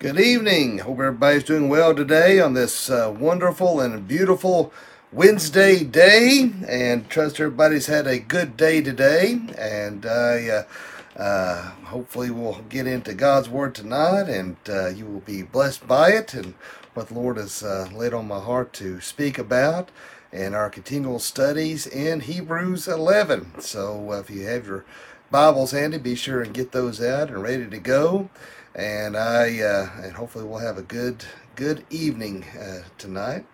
Good evening. Hope everybody's doing well today on this uh, wonderful and beautiful Wednesday day, and trust everybody's had a good day today. And I uh, uh, hopefully we'll get into God's Word tonight, and uh, you will be blessed by it and what the Lord has uh, laid on my heart to speak about and our continual studies in Hebrews 11. So uh, if you have your Bibles handy, be sure and get those out and ready to go and I uh, and hopefully we'll have a good good evening uh, tonight.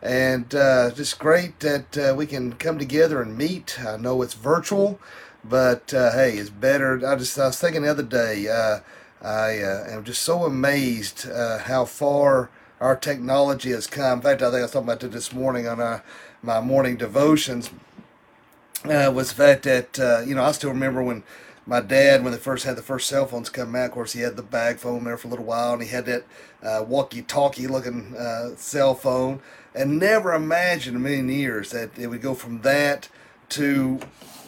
And uh, just great that uh, we can come together and meet. I know it's virtual, but uh, hey, it's better. I just I was thinking the other day. Uh, I am just so amazed how far our technology has come. In fact, I think I was talking about it this morning on our, my morning devotions. was the fact that you know I still remember when my dad, when they first had the first cell phones come out, of course, he had the bag phone there for a little while, and he had that uh, walkie-talkie looking uh, cell phone, and never imagined in a million years that it would go from that to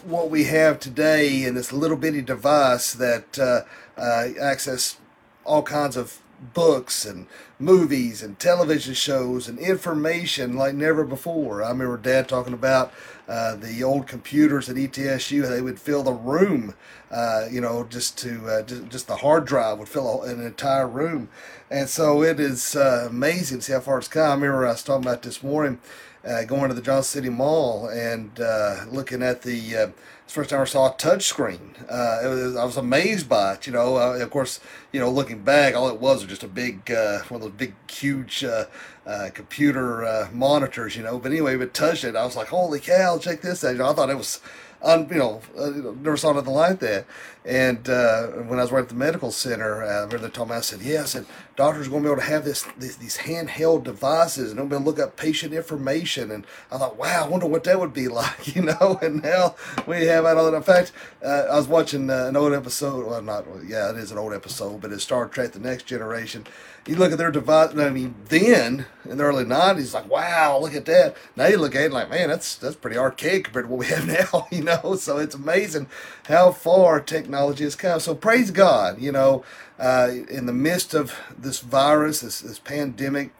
what we have today in this little bitty device that uh, uh access all kinds of books and movies and television shows and information like never before. I remember Dad talking about uh, the old computers at ETSU. They would fill the room, uh, you know, just to uh, just, the hard drive would fill an entire room, and so it is uh, amazing to see how far it's come. I remember I was talking about this morning. Uh, going to the Johnson City Mall and uh, looking at the first time I saw a touch screen. Uh, was, I was amazed by it. You know, uh, of course, you know, looking back, all it was was just a big, uh, one of those big, huge uh, uh, computer uh, monitors. You know, but anyway, it touched it. I was like, holy cow! Check this out. You know, I thought it was un, you know, uh, never saw nothing like that. And uh, when I was working at the medical center, I remember they told me, I said, yeah, I said, doctors going to be able to have this, this these handheld devices and they'll be able to look up patient information. And I thought, wow, I wonder what that would be like, you know? And now we have all that. In fact, uh, I was watching uh, an old episode, well, not, yeah, it is an old episode, but it's Star Trek The Next Generation you look at their device. I mean, then in the early '90s, like, wow, look at that. Now you look at it like, man, that's that's pretty archaic compared to what we have now. You know, so it's amazing how far technology has come. So praise God. You know, uh, in the midst of this virus, this, this pandemic,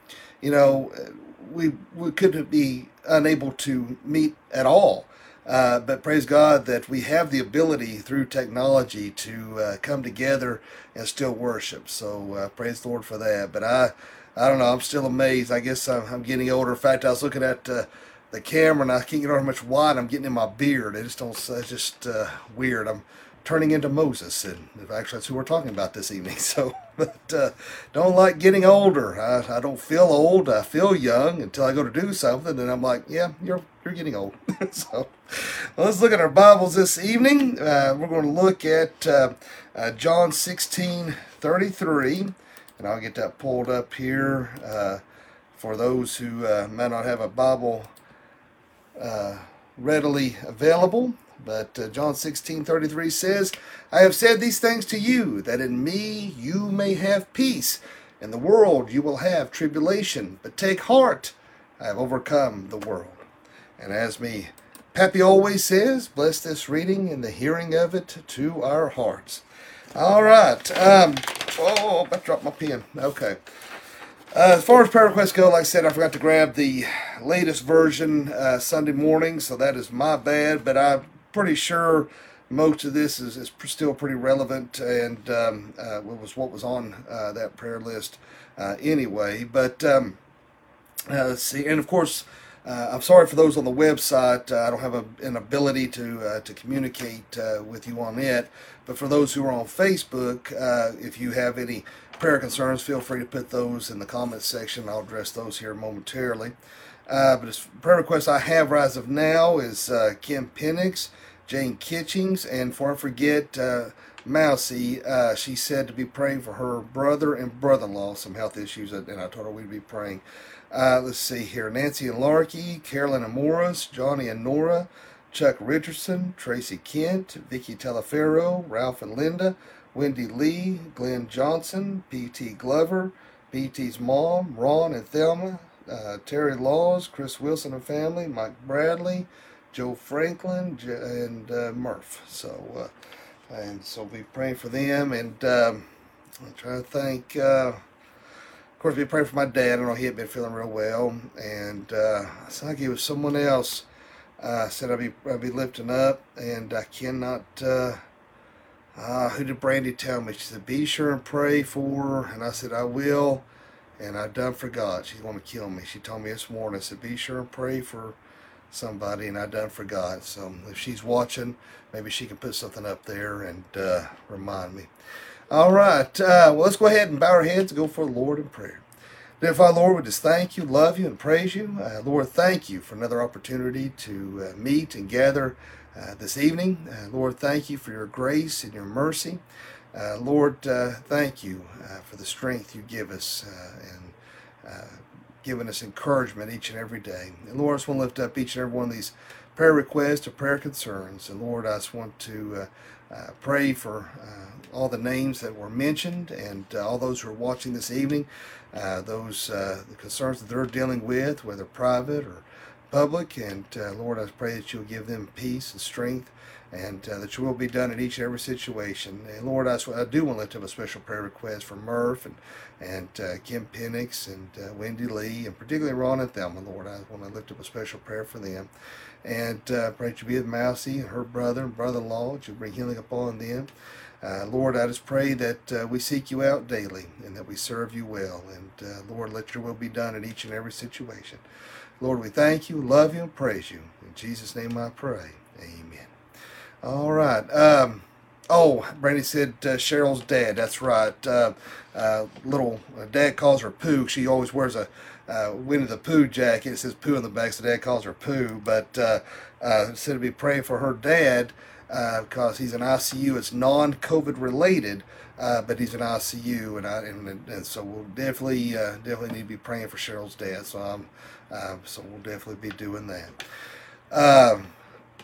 you know, we we couldn't be unable to meet at all. Uh, but praise God that we have the ability through technology to uh, come together and still worship. So uh, praise the Lord for that. But I, I don't know. I'm still amazed. I guess I'm, I'm getting older. In fact, I was looking at uh, the camera and I can't get how much white I'm getting in my beard. I just don't. It's just uh, weird. I'm turning into Moses, and actually that's who we're talking about this evening. So, but uh, don't like getting older. I, I don't feel old. I feel young until I go to do something, and I'm like, yeah, you're you're getting old. so, well, let's look at our Bibles this evening. Uh, we're going to look at uh, uh, John 16, 33, and I'll get that pulled up here uh, for those who uh, may not have a Bible readily available. But uh, John 16 33 says, I have said these things to you, that in me you may have peace. In the world you will have tribulation, but take heart, I have overcome the world. And as me Pappy always says, bless this reading and the hearing of it to our hearts. All right. Um, oh, I dropped my pen. Okay. Uh, as far as prayer requests go, like I said, I forgot to grab the latest version uh, Sunday morning, so that is my bad. But I'm pretty sure most of this is, is still pretty relevant and um, uh, was what was on uh, that prayer list uh, anyway. But um, let's see, and of course. I'm sorry for those on the website. I don't have a, an ability to to communicate with you on it. But for those who are on Facebook, if you have any prayer concerns, feel free to put those in the comments section. I'll address those here momentarily. Uh, but as prayer requests I have as of now is Kim Penix, Jane Kitchings, and for I forget Mousy, she said to be praying for her brother and brother-in-law some health issues, and I told her we'd be praying. Uh, let's see here. Nancy and Larky, Carolyn and Morris, Johnny and Nora, Chuck Richardson, Tracy Kent, Vicky Teleferro, Ralph and Linda, Wendy Lee, Glenn Johnson, P.T. Glover, P.T.'s mom, Ron and Thelma, uh, Terry Laws, Chris Wilson and family, Mike Bradley, Joe Franklin, and uh, Murph. So, uh, and so we praying for them, and um, I'm trying to think. Uh, of course, we pray for my dad. I know he had been feeling real well, and uh, I like it was someone else. Uh, said I'd be I'd be lifting up, and I cannot. Uh, who did Brandy tell me? She said, "Be sure and pray for," her. and I said, "I will." And I done forgot. She's going to kill me. She told me this morning. I said, "Be sure and pray for somebody," and I done forgot. So if she's watching, maybe she can put something up there and uh, remind me. All right. Uh, well, let's go ahead and bow our heads and go for the Lord in prayer. Dear Father, Lord, we just thank you, love you, and praise you. Uh, Lord, thank you for another opportunity to uh, meet and gather uh, this evening. Uh, Lord, thank you for your grace and your mercy. Uh, Lord, uh, thank you for the strength you give us and giving us encouragement each and every day. And Lord, I just want to lift up each and every one of these prayer requests or prayer concerns. And Lord, I just want to uh, pray for uh, all the names that were mentioned and uh, all those who are watching this evening, uh, those uh, the concerns that they're dealing with, whether private or public. And uh, Lord, I pray that you'll give them peace and strength and uh, that your will be done in each and every situation. And Lord, I, I do want to lift up a special prayer request for Murph and and uh, Kim Penix and uh, Wendy Lee, and particularly Ron and Thelma, Lord. I want to lift up a special prayer for them. And uh, pray that you be with Mousy and her brother and brother in law, that you bring healing upon them. Uh, Lord, I just pray that uh, we seek you out daily and that we serve you well. And uh, Lord, let your will be done in each and every situation. Lord, we thank you, love you, and praise you. In Jesus' name I pray. Amen. All right. Um, oh, Brandy said uh, Cheryl's dad. That's right. Uh, uh, little uh, dad calls her Pooh. She always wears a uh, Winnie the Pooh jacket. It says Pooh on the back, so dad calls her Pooh. But uh, uh, said to be praying for her dad because he's in ICU. It's non-COVID related. but he's in ICU, and I and, and so we'll definitely definitely need to be praying for Cheryl's dad. So I'm so we'll definitely be doing that. Um,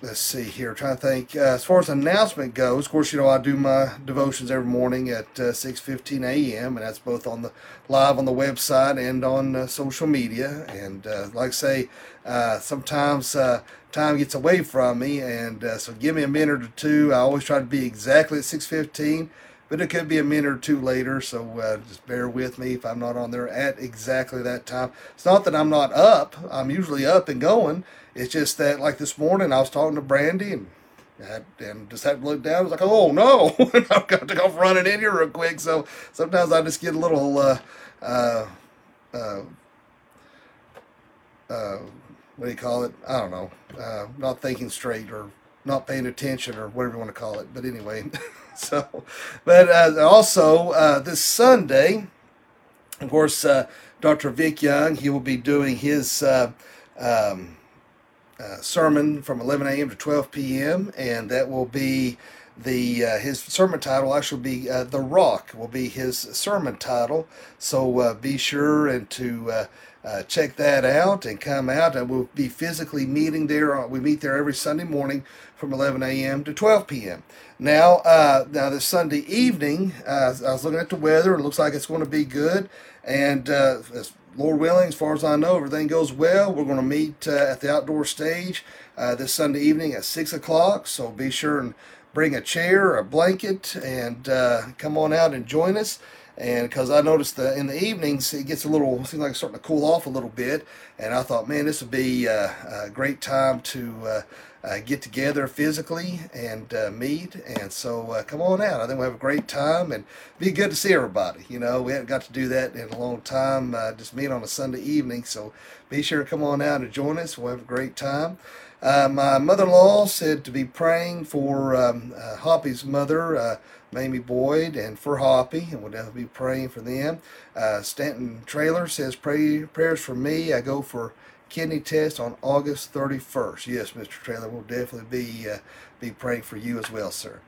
let's see here. I'm trying to think. Uh, as far as announcement goes, of course, you know I do my devotions every morning at uh, 6:15 a.m. and that's both on the live on the website and on uh, social media. And uh, like I say, uh, sometimes uh, time gets away from me, and so give me a minute or two. I always try to be exactly at 6:15. But it could be a minute or two later, so just bear with me if I'm not on there at exactly that time. It's not that I'm not up; I'm usually up and going it's just that, like this morning, I was talking to Brandy and and just had to look down. I was like, oh no, I've got to go running in here real quick. So sometimes I just get a little, uh, uh, uh, uh, what do you call it? I don't know, uh, not thinking straight or not paying attention or whatever you want to call it. But anyway, so, but uh, also uh, this Sunday, of course, uh, Dr. Vic Young, he will be doing his. Uh, um, uh, sermon from 11 a.m. to 12 p.m. and that will be the uh, his sermon title actually be uh, the rock will be his sermon title so uh, be sure and to uh, uh, check that out and come out and we'll be physically meeting there we meet there every sunday morning from 11 a.m to 12 p.m now now this sunday evening i was looking at the weather it looks like it's going to be good and as Lord willing, as far as I know, everything goes well. We're going to meet uh, at the outdoor stage uh, this Sunday evening at 6 o'clock. So be sure and bring a chair, a blanket, and uh, come on out and join us. And because I noticed that in the evenings it gets a little, seems like it's starting to cool off a little bit. And I thought, man, this would be uh, a great time to uh, uh, get together physically and uh, meet. And so uh, come on out. I think we'll have a great time and be good to see everybody. You know, we haven't got to do that in a long time, just meet on a Sunday evening. So be sure to come on out and join us. We'll have a great time. My mother-in-law said to be praying for um, Hoppy's mother, Mamie Boyd, and for Hoppy, and we'll definitely be praying for them. Stanton Trailer says, "Pray prayers for me. I go for." kidney test on August 31st. Yes, Mr. Trailer, we'll definitely be uh, be praying for you as well, sir.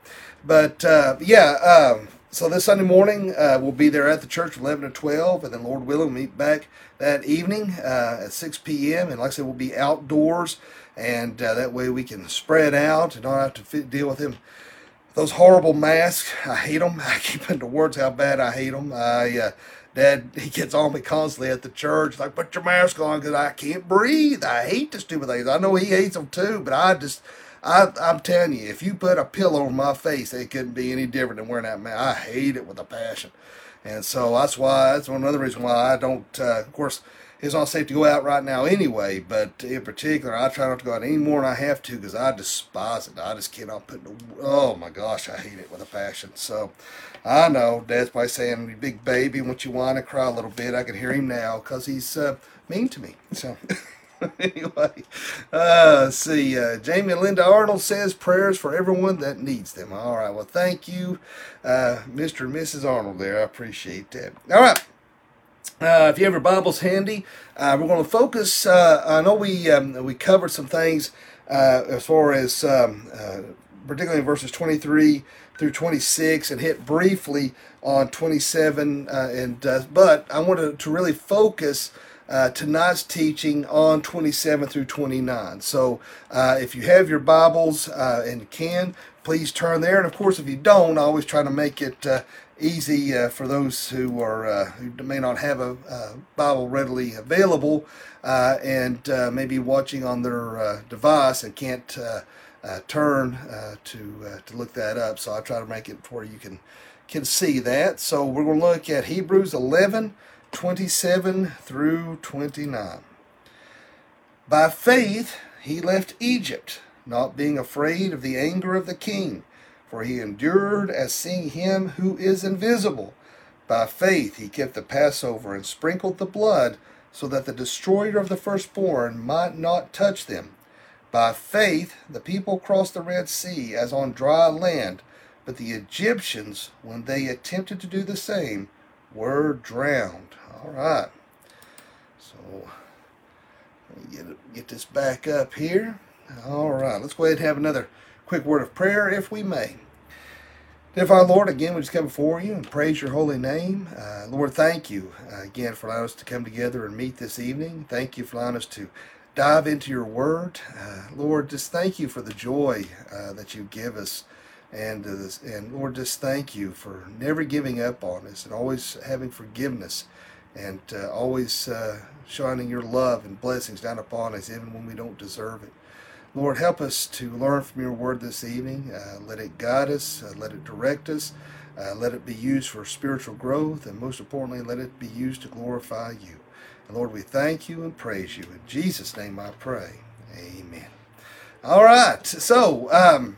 But uh, yeah, um, so this Sunday morning uh, we'll be there at the church 11 to 12, and then Lord willing, we'll meet back that evening uh, at 6 p.m. And like I said, we'll be outdoors, and uh, that way we can spread out and not have to fit, deal with them. Those horrible masks, I hate them. I keep into words how bad I hate them. I uh, Dad, he gets on me constantly at the church, like, put your mask on because I can't breathe. I hate the stupid things. I know he hates them too, but I just, I, I'm telling you, if you put a pillow over my face, it couldn't be any different than wearing that mask. I hate it with a passion. And so that's why, that's one other reason why I don't, uh, of course, it's not safe to go out right now anyway, but in particular, I try not to go out any more than I have to because I despise it. I just cannot put, oh my gosh, I hate it with a passion. So I know Dad's probably saying, you big baby, once you whine and cry a little bit, I can hear him now because he's uh, mean to me. So. anyway, uh, see, uh, Jamie Linda Arnold says prayers for everyone that needs them. All right, well, thank you, uh, Mr. and Mrs. Arnold there. I appreciate that. All right. Uh, if you have your Bibles handy, uh, we're going to focus. Uh, I know we um, we covered some things uh, as far as um, uh, particularly in verses 23 through 26, and hit briefly on 27. Uh, and but I wanted to really focus. tonight's teaching on 27 through 29. So, if you have your Bibles and can, please turn there. And of course, if you don't, I always try to make it easy uh, for those who are uh, who may not have a, a Bible readily available uh, and uh, maybe watching on their uh, device and can't uh, turn to to look that up. So I try to make it where you can can see that. So we're going to look at Hebrews 11, 27 through 29. By faith he left Egypt, not being afraid of the anger of the king for he endured as seeing him who is invisible. By faith he kept the Passover and sprinkled the blood, so that the destroyer of the firstborn might not touch them. By faith the people crossed the Red Sea as on dry land, but the Egyptians, when they attempted to do the same, were drowned. All right. So, get, get this back up here. All right, let's go ahead and have another quick word of prayer, if we may. Father, Lord, again, we just come before you and praise your holy name. Uh, Lord, thank you uh, again for allowing us to come together and meet this evening. Thank you for allowing us to dive into your word. Uh, Lord, just thank you for the joy uh, that you give us. And, uh, and Lord, just thank you for never giving up on us and always having forgiveness and uh, always shining your love and blessings down upon us even when we don't deserve it. Lord, help us to learn from your word this evening. Uh, let it guide us, uh, let it direct us, uh, let it be used for spiritual growth, and most importantly, let it be used to glorify you. And Lord, we thank you and praise you. In Jesus' name I pray. Amen. All right. So, um,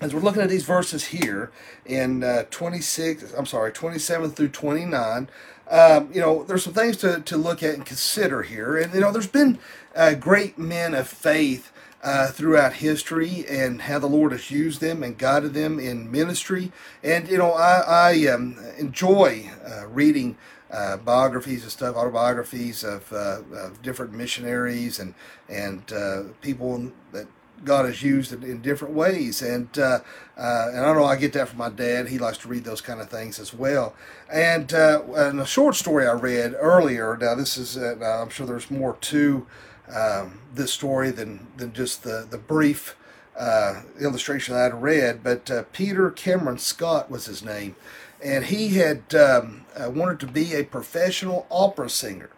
as we're looking at these verses here in uh, 26, I'm sorry, 27 through 29, um, you know, there's some things to, to look at and consider here. And, you know, there's been uh, great men of faith uh, throughout history and how the Lord has used them and guided them in ministry. And you know, I, I um, enjoy uh, reading uh, biographies and stuff, autobiographies of, uh, of different missionaries and and uh, people that God has used in, in different ways. And uh, and I know I get that from my dad. He likes to read those kind of things as well. And, and a short story I read earlier. Now this is I'm sure there's more to um, this story than than just the the brief uh, illustration I'd read. But uh, Peter Cameron Scott was his name, and he had um, uh, wanted to be a professional opera singer,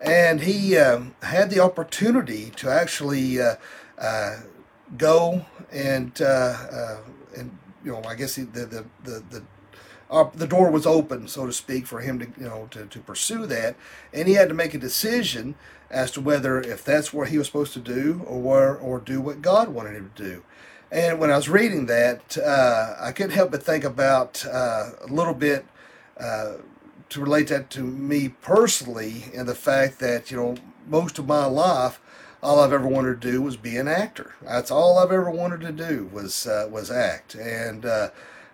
and he um, had the opportunity to actually uh, uh, go and and you know I guess he, the the the, the the door was open, so to speak, for him to you know to, to pursue that, and he had to make a decision as to whether if that's what he was supposed to do or or do what God wanted him to do. And when I was reading that, uh, I couldn't help but think about uh, a little bit uh, to relate that to me personally, and the fact that you know most of my life, all I've ever wanted to do was be an actor. That's all I've ever wanted to do was uh, was act, and uh,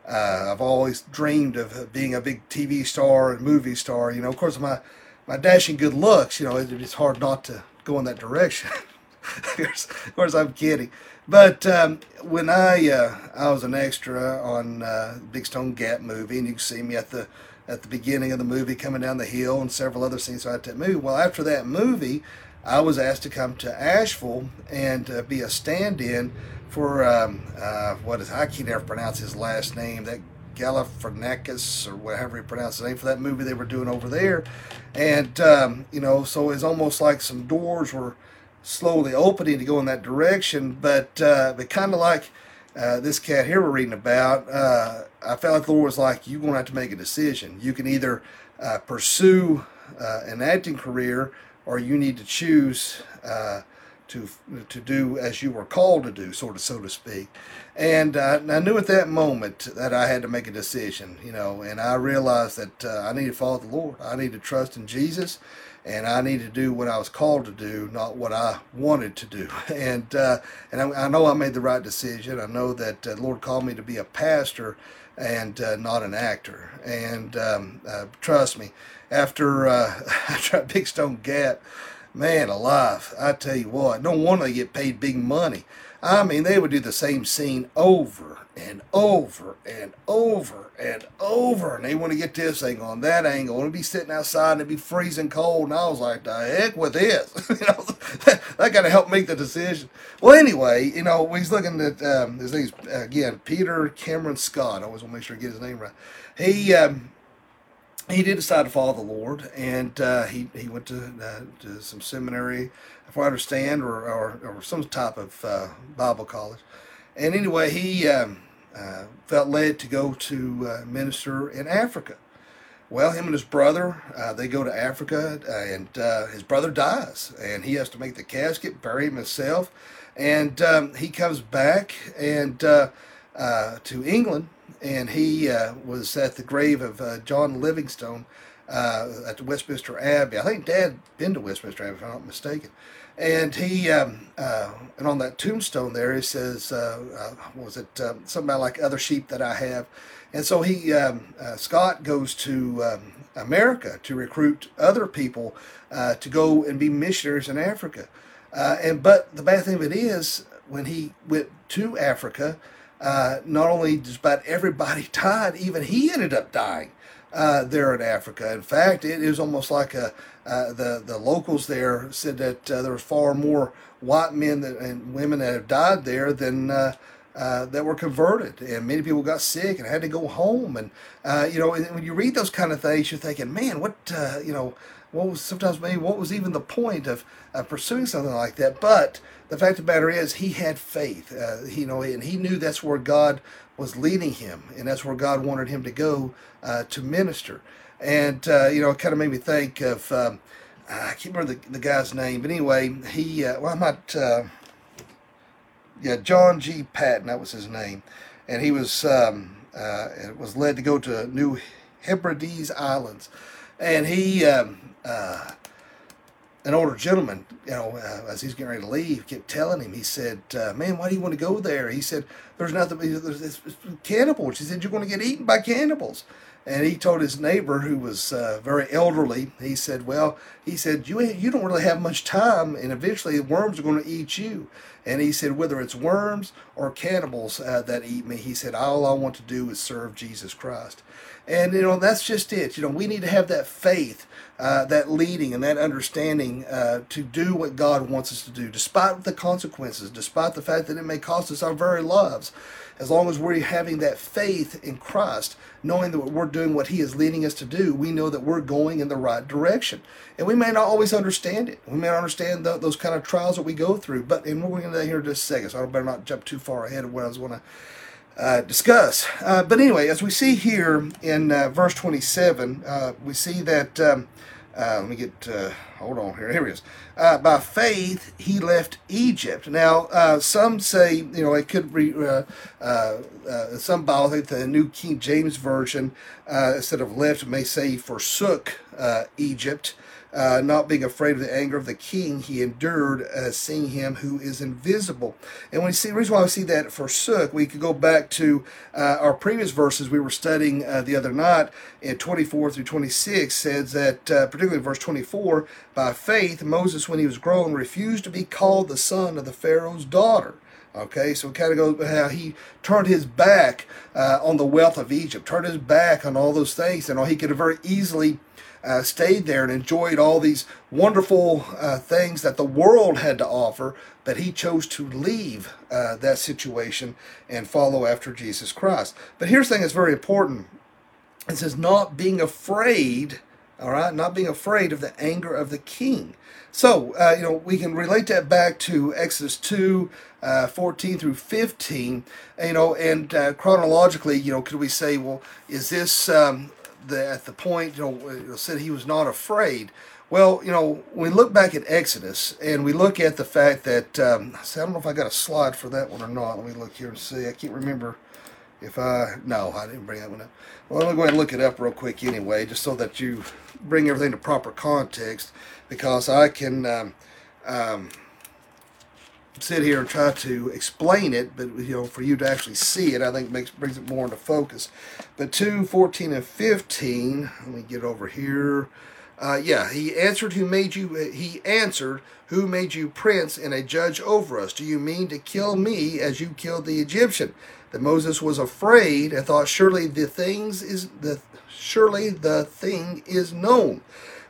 uh, I've always dreamed of being a big TV star and movie star. You know, of course, my my dashing good looks. You know, it, it's hard not to go in that direction. of course, I'm kidding. But um, when I uh, I was an extra on uh, Big Stone Gap movie, and you can see me at the at the beginning of the movie coming down the hill and several other scenes throughout that movie. Well, after that movie, I was asked to come to Asheville and uh, be a stand-in for um, uh, what is I can't ever pronounce his last name. That Galifianakis or whatever he pronounced the name for that movie they were doing over there, and um, you know, so it's almost like some doors were slowly opening to go in that direction. But uh, but kind of like uh, this cat here we're reading about, uh, I felt like the Lord was like, you're going to have to make a decision. You can either uh, pursue uh, an acting career or you need to choose uh, to to do as you were called to do, sort of so to speak. And uh, I knew at that moment that I had to make a decision, you know, and I realized that uh, I need to follow the Lord. I need to trust in Jesus, and I need to do what I was called to do, not what I wanted to do. And uh, and I, I, know I made the right decision. I know that uh, the Lord called me to be a pastor and uh, not an actor. And um, uh, trust me, after after Big Stone Gap Man alive, I tell you what, no wonder they get paid big money. I mean, they would do the same scene over and over and over and over. And they want to get this angle on that angle. And be sitting outside and it'd be freezing cold. And I was like, the heck with this. you know, that got to help make the decision. Well, anyway, you know, he's looking at um, his name's, again, Peter Cameron Scott. I always want to make sure I get his name right. He, um, he did decide to follow the Lord, and uh, he he went to, uh, to some seminary, if I understand, or or, or some type of uh, Bible college. And anyway, he um, uh, felt led to go to uh, minister in Africa. Well, him and his brother, uh, they go to Africa, and his brother dies, and he has to make the casket, bury him himself, and um, he comes back and to England and he uh, was at the grave of uh, John Livingstone uh, at the Westminster Abbey. I think Dad been to Westminster Abbey, if I'm not mistaken. And he um, uh, and on that tombstone there, he says, uh, uh, "Was it um, something like other sheep that I have?" And so he um, Scott goes to um, America to recruit other people to go and be missionaries in Africa. and but the bad thing of it is, when he went to Africa, uh, not only just about everybody died, even he ended up dying uh, there in Africa. In fact, it is almost like a, uh, the the locals there said that uh, there was far more white men that, and women that have died there than. Uh, uh, that were converted, and many people got sick and had to go home. And you know, when you read those kind of things, you're thinking, "Man, what you know, what was sometimes maybe what was even the point of, of pursuing something like that? But the fact of the matter is, he had faith. Uh, you know, and he knew that's where God was leading him, and that's where God wanted him to go uh, to minister. And uh, you know, it kind of made me think of um, I can't remember the, the guy's name, but anyway, he uh, well, I'm not. Uh, yeah, John G. Paton, that was his name, and he was um, uh, was led to go to New Hebrides Islands, and he um, uh, an older gentleman, you know, uh, as he's getting ready to leave, kept telling him. He said, uh, "Man, why do you want to go there?" He said, "There's nothing. There's, there's cannibals." He said, "You're going to get eaten by cannibals." And he told his neighbor, who was uh, very elderly, he said, "Well, he said you you don't really have much time, and eventually worms are going to eat you." And he said, whether it's worms or cannibals uh, that eat me, he said, all I want to do is serve Jesus Christ. And you know that's just it. You know we need to have that faith uh, that leading and that understanding uh, to do what God wants us to do, despite the consequences, despite the fact that it may cost us our very lives. As long as we're having that faith in Christ, knowing that we're doing what He is leading us to do, we know that we're going in the right direction. And we may not always understand it. We may not understand the, those kind of trials that we go through. But and we're going to that here in just a second, so I better not jump too far ahead of what I was going to uh, discuss. Uh, but anyway, as we see here in uh, verse 27, uh, we see that, um, uh, let me get, uh, hold on here, here he is. by faith, he left Egypt. Now, some say, you know, it could be, some Bible, the New King James Version, instead of left, may say forsook Egypt uh, not being afraid of the anger of the king, he endured uh, seeing him who is invisible. And when we see, the reason why we see that forsook, we could go back to uh, our previous verses we were studying uh, the other night in 24 through 26 says that, uh, particularly verse 24, by faith, Moses, when he was grown, refused to be called the son of the Pharaoh's daughter. Okay, so it kind of goes how he turned his back uh, on the wealth of Egypt, turned his back on all those things, and all he could have very easily uh, stayed there and enjoyed all these wonderful uh, things that the world had to offer, but he chose to leave uh, that situation and follow after Jesus Christ. But here's the thing that's very important it says, not being afraid All right, not being afraid of the anger of the king. So, uh, you know, we can relate that back to Exodus 2, uh, 14 through 15, you know, and uh, chronologically, you know, could we say, well, is this um, the, at the point, you know, said he was not afraid? Well, you know, we look back at Exodus and we look at the fact that, um, see, I don't know if I got a slide for that one or not. Let me look here and see. I can't remember if I, no, I didn't bring that one up. Well, let me go ahead and look it up real quick anyway, just so that you bring everything to proper context because I can um, um, sit here and try to explain it, but you know, for you to actually see it, I think makes brings it more into focus. But 2, 14, and 15, let me get over here. Uh, yeah, he answered, Who made you? He answered, Who made you prince and a judge over us? Do you mean to kill me as you killed the Egyptian? That Moses was afraid and thought, Surely the things is the surely the thing is known.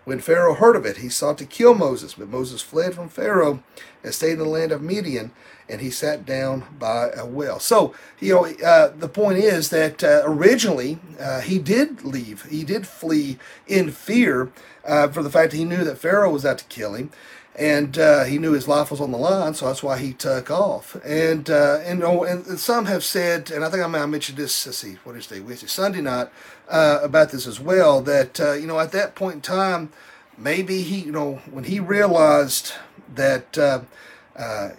When Pharaoh heard of it, he sought to kill Moses, but Moses fled from Pharaoh and stayed in the land of Midian, and he sat down by a well. So, you know, uh, the point is that uh, originally uh, he did leave, he did flee in fear uh, for the fact that he knew that Pharaoh was out to kill him and uh, he knew his life was on the line, so that's why he took off. And uh, and, oh, and some have said, and I think I, mentioned this. See, what is? Wednesday, Sunday night uh, about this as well. That uh, you know, at that point in time, maybe he, you know, when he realized that uh, uh,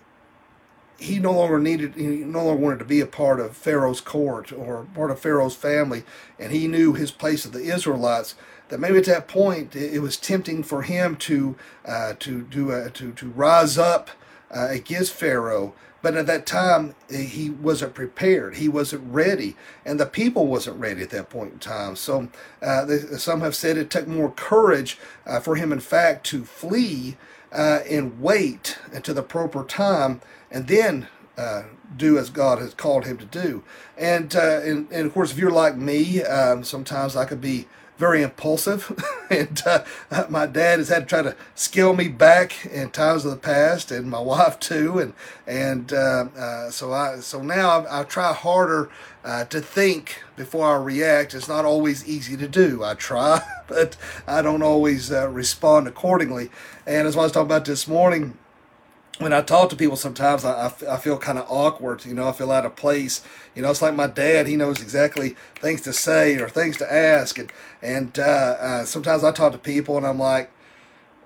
he no longer needed, he no longer wanted to be a part of Pharaoh's court or part of Pharaoh's family, and he knew his place of the Israelites that maybe at that point it was tempting for him to uh, to do to to rise up uh, against Pharaoh. But at that time, he wasn't prepared. He wasn't ready, and the people wasn't ready at that point in time. So, uh, they, some have said it took more courage uh, for him, in fact, to flee uh, and wait until the proper time, and then uh, do as God has called him to do. And, uh, and, and of course, if you're like me, um, sometimes I could be very impulsive, and uh, my dad has had to try to scale me back in times of the past, and my wife too, and and uh, uh, so I so now I, I try harder uh, to think before I react. It's not always easy to do. I try, but I don't always uh, respond accordingly. And as I was talking about this morning when I talk to people, sometimes I, I feel kind of awkward. You know, I feel out of place. You know, it's like my dad. He knows exactly things to say or things to ask, and and uh, uh, sometimes I talk to people and I'm like,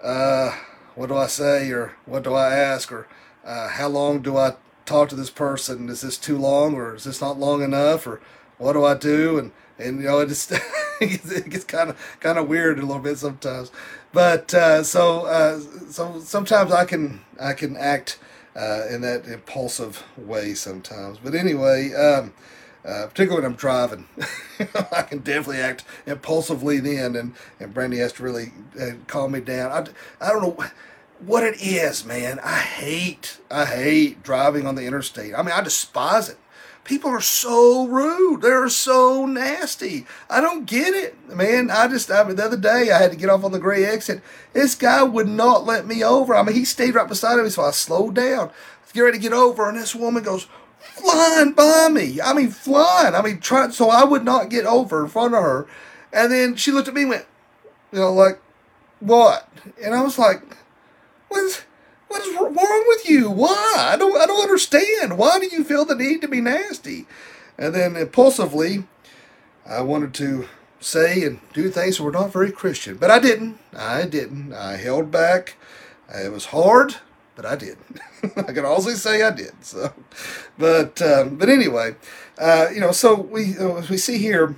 uh, what do I say or what do I ask or uh, how long do I talk to this person? Is this too long or is this not long enough or what do I do? And and you know, it just it gets kind of kind of weird a little bit sometimes. But uh, so uh, so sometimes I can I can act uh, in that impulsive way sometimes. But anyway. Um, uh, particularly when I'm driving, I can definitely act impulsively then, and, and Brandy has to really uh, calm me down. I, I don't know what it is, man. I hate I hate driving on the interstate. I mean, I despise it. People are so rude. They're so nasty. I don't get it, man. I just, I mean, the other day I had to get off on the gray exit. This guy would not let me over. I mean, he stayed right beside me, so I slowed down. Get ready to get over, and this woman goes flying by me. I mean, flying. I mean, trying, so I would not get over in front of her. And then she looked at me and went, you know, like, what? And I was like, what is, what is wrong with you? Why? I don't I don't understand. Why do you feel the need to be nasty? And then impulsively, I wanted to say and do things that were not very Christian, but I didn't. I didn't. I held back. It was hard, but I did. I can also say I did. So, but um, but anyway, uh, you know, so we uh, we see here.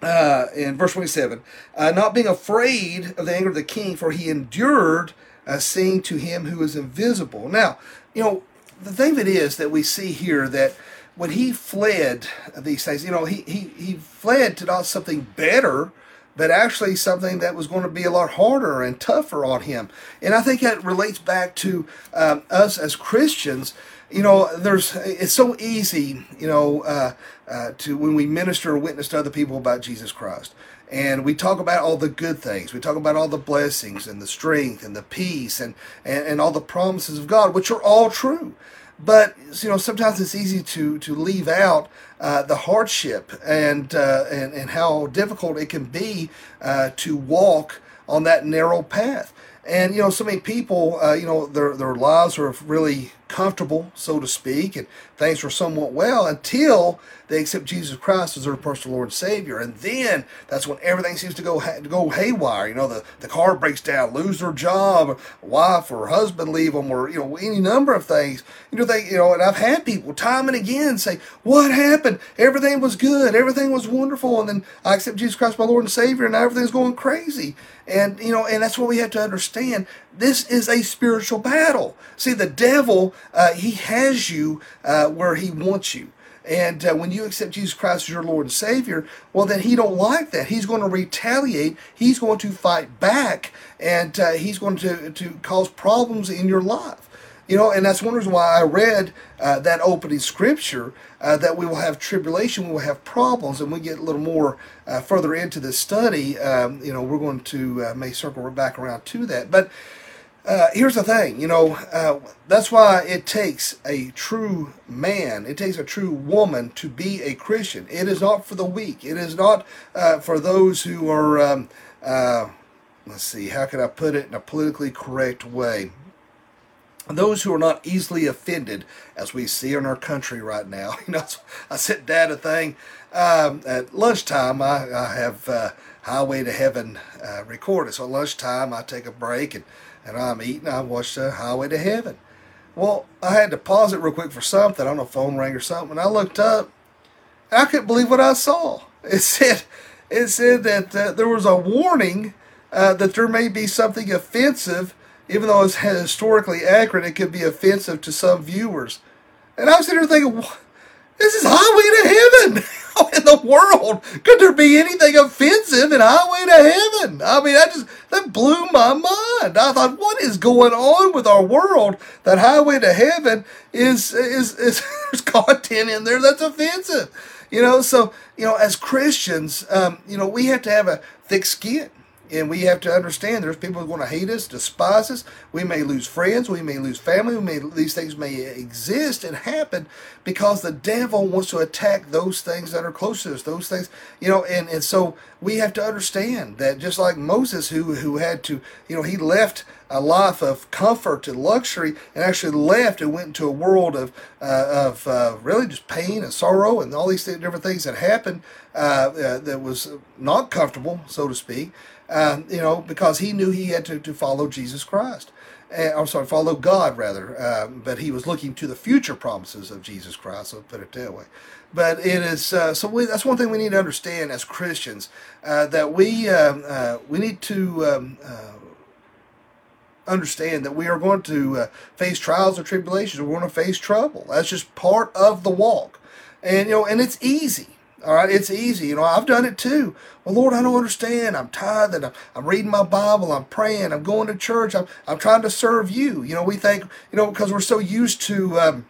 Uh, in verse 27, uh, not being afraid of the anger of the king, for he endured uh, seeing to him who is invisible. Now, you know, the thing it is that we see here that when he fled these things, you know, he, he, he fled to not something better, but actually something that was going to be a lot harder and tougher on him. And I think that relates back to um, us as Christians. You know, there's it's so easy, you know, uh, uh, to when we minister or witness to other people about Jesus Christ and we talk about all the good things. We talk about all the blessings and the strength and the peace and, and, and all the promises of God, which are all true. But you know, sometimes it's easy to to leave out uh, the hardship and, uh, and, and how difficult it can be uh, to walk on that narrow path. And you know, so many people, uh, you know, their their lives are really comfortable, so to speak, and things were somewhat well until they accept Jesus Christ as their personal Lord and Savior, and then that's when everything seems to go ha- to go haywire. You know, the, the car breaks down, lose their job, wife or husband leave them, or you know, any number of things. You know, they you know, and I've had people time and again say, "What happened? Everything was good, everything was wonderful, and then I accept Jesus Christ my Lord and Savior, and now everything's going crazy." And you know, and that's what we have to understand. This is a spiritual battle. See, the devil, uh, he has you uh, where he wants you. And uh, when you accept Jesus Christ as your Lord and Savior, well, then He don't like that. He's going to retaliate. He's going to fight back, and uh, He's going to to cause problems in your life. You know, and that's one reason why I read uh, that opening scripture uh, that we will have tribulation, we will have problems, and we get a little more uh, further into this study. Um, you know, we're going to uh, may circle back around to that, but uh, here's the thing, you know, uh, that's why it takes a true man, it takes a true woman to be a Christian. It is not for the weak. It is not uh, for those who are, um, uh, let's see, how can I put it in a politically correct way? Those who are not easily offended, as we see in our country right now. You know, I sent Dad a thing um, at lunchtime. I, I have uh, Highway to Heaven uh, recorded. So lunchtime, I take a break and and I'm eating. I watched the Highway to Heaven. Well, I had to pause it real quick for something. I don't know, phone rang or something. And I looked up, and I couldn't believe what I saw. It said, it said that uh, there was a warning uh, that there may be something offensive, even though it's historically accurate. It could be offensive to some viewers. And I was sitting there thinking, this is Highway to Heaven. How in the world could there be anything offensive in Highway to Heaven? I mean, I just that blew my mind. I thought, what is going on with our world? That Highway to Heaven is is is there's content in there that's offensive. You know, so you know, as Christians, um, you know, we have to have a thick skin and we have to understand there's people who are going to hate us, despise us. We may lose friends, we may lose family, may these things may exist and happen because the devil wants to attack those things that are close to us. Those things, you know, and, and so we have to understand that just like Moses who who had to, you know, he left a life of comfort and luxury and actually left and went into a world of uh, of uh, really just pain and sorrow and all these different things that happened uh, uh that was not comfortable, so to speak uh, you know, because he knew he had to, to follow Jesus Christ. Uh, I'm sorry, follow God rather, uh, but he was looking to the future promises of Jesus Christ. So put it that way. But it is uh, so. We, that's one thing we need to understand as Christians uh, that we um, uh, we need to um, uh, understand that we are going to face trials or tribulations. We're going to face trouble. That's just part of the walk, and you know, and it's easy. All right, it's easy. You know, I've done it too. Well, Lord, I don't understand. I'm tired. I'm, I'm reading my Bible. I'm praying. I'm going to church. I'm, I'm trying to serve you. You know, we think, you know, because we're so used to um,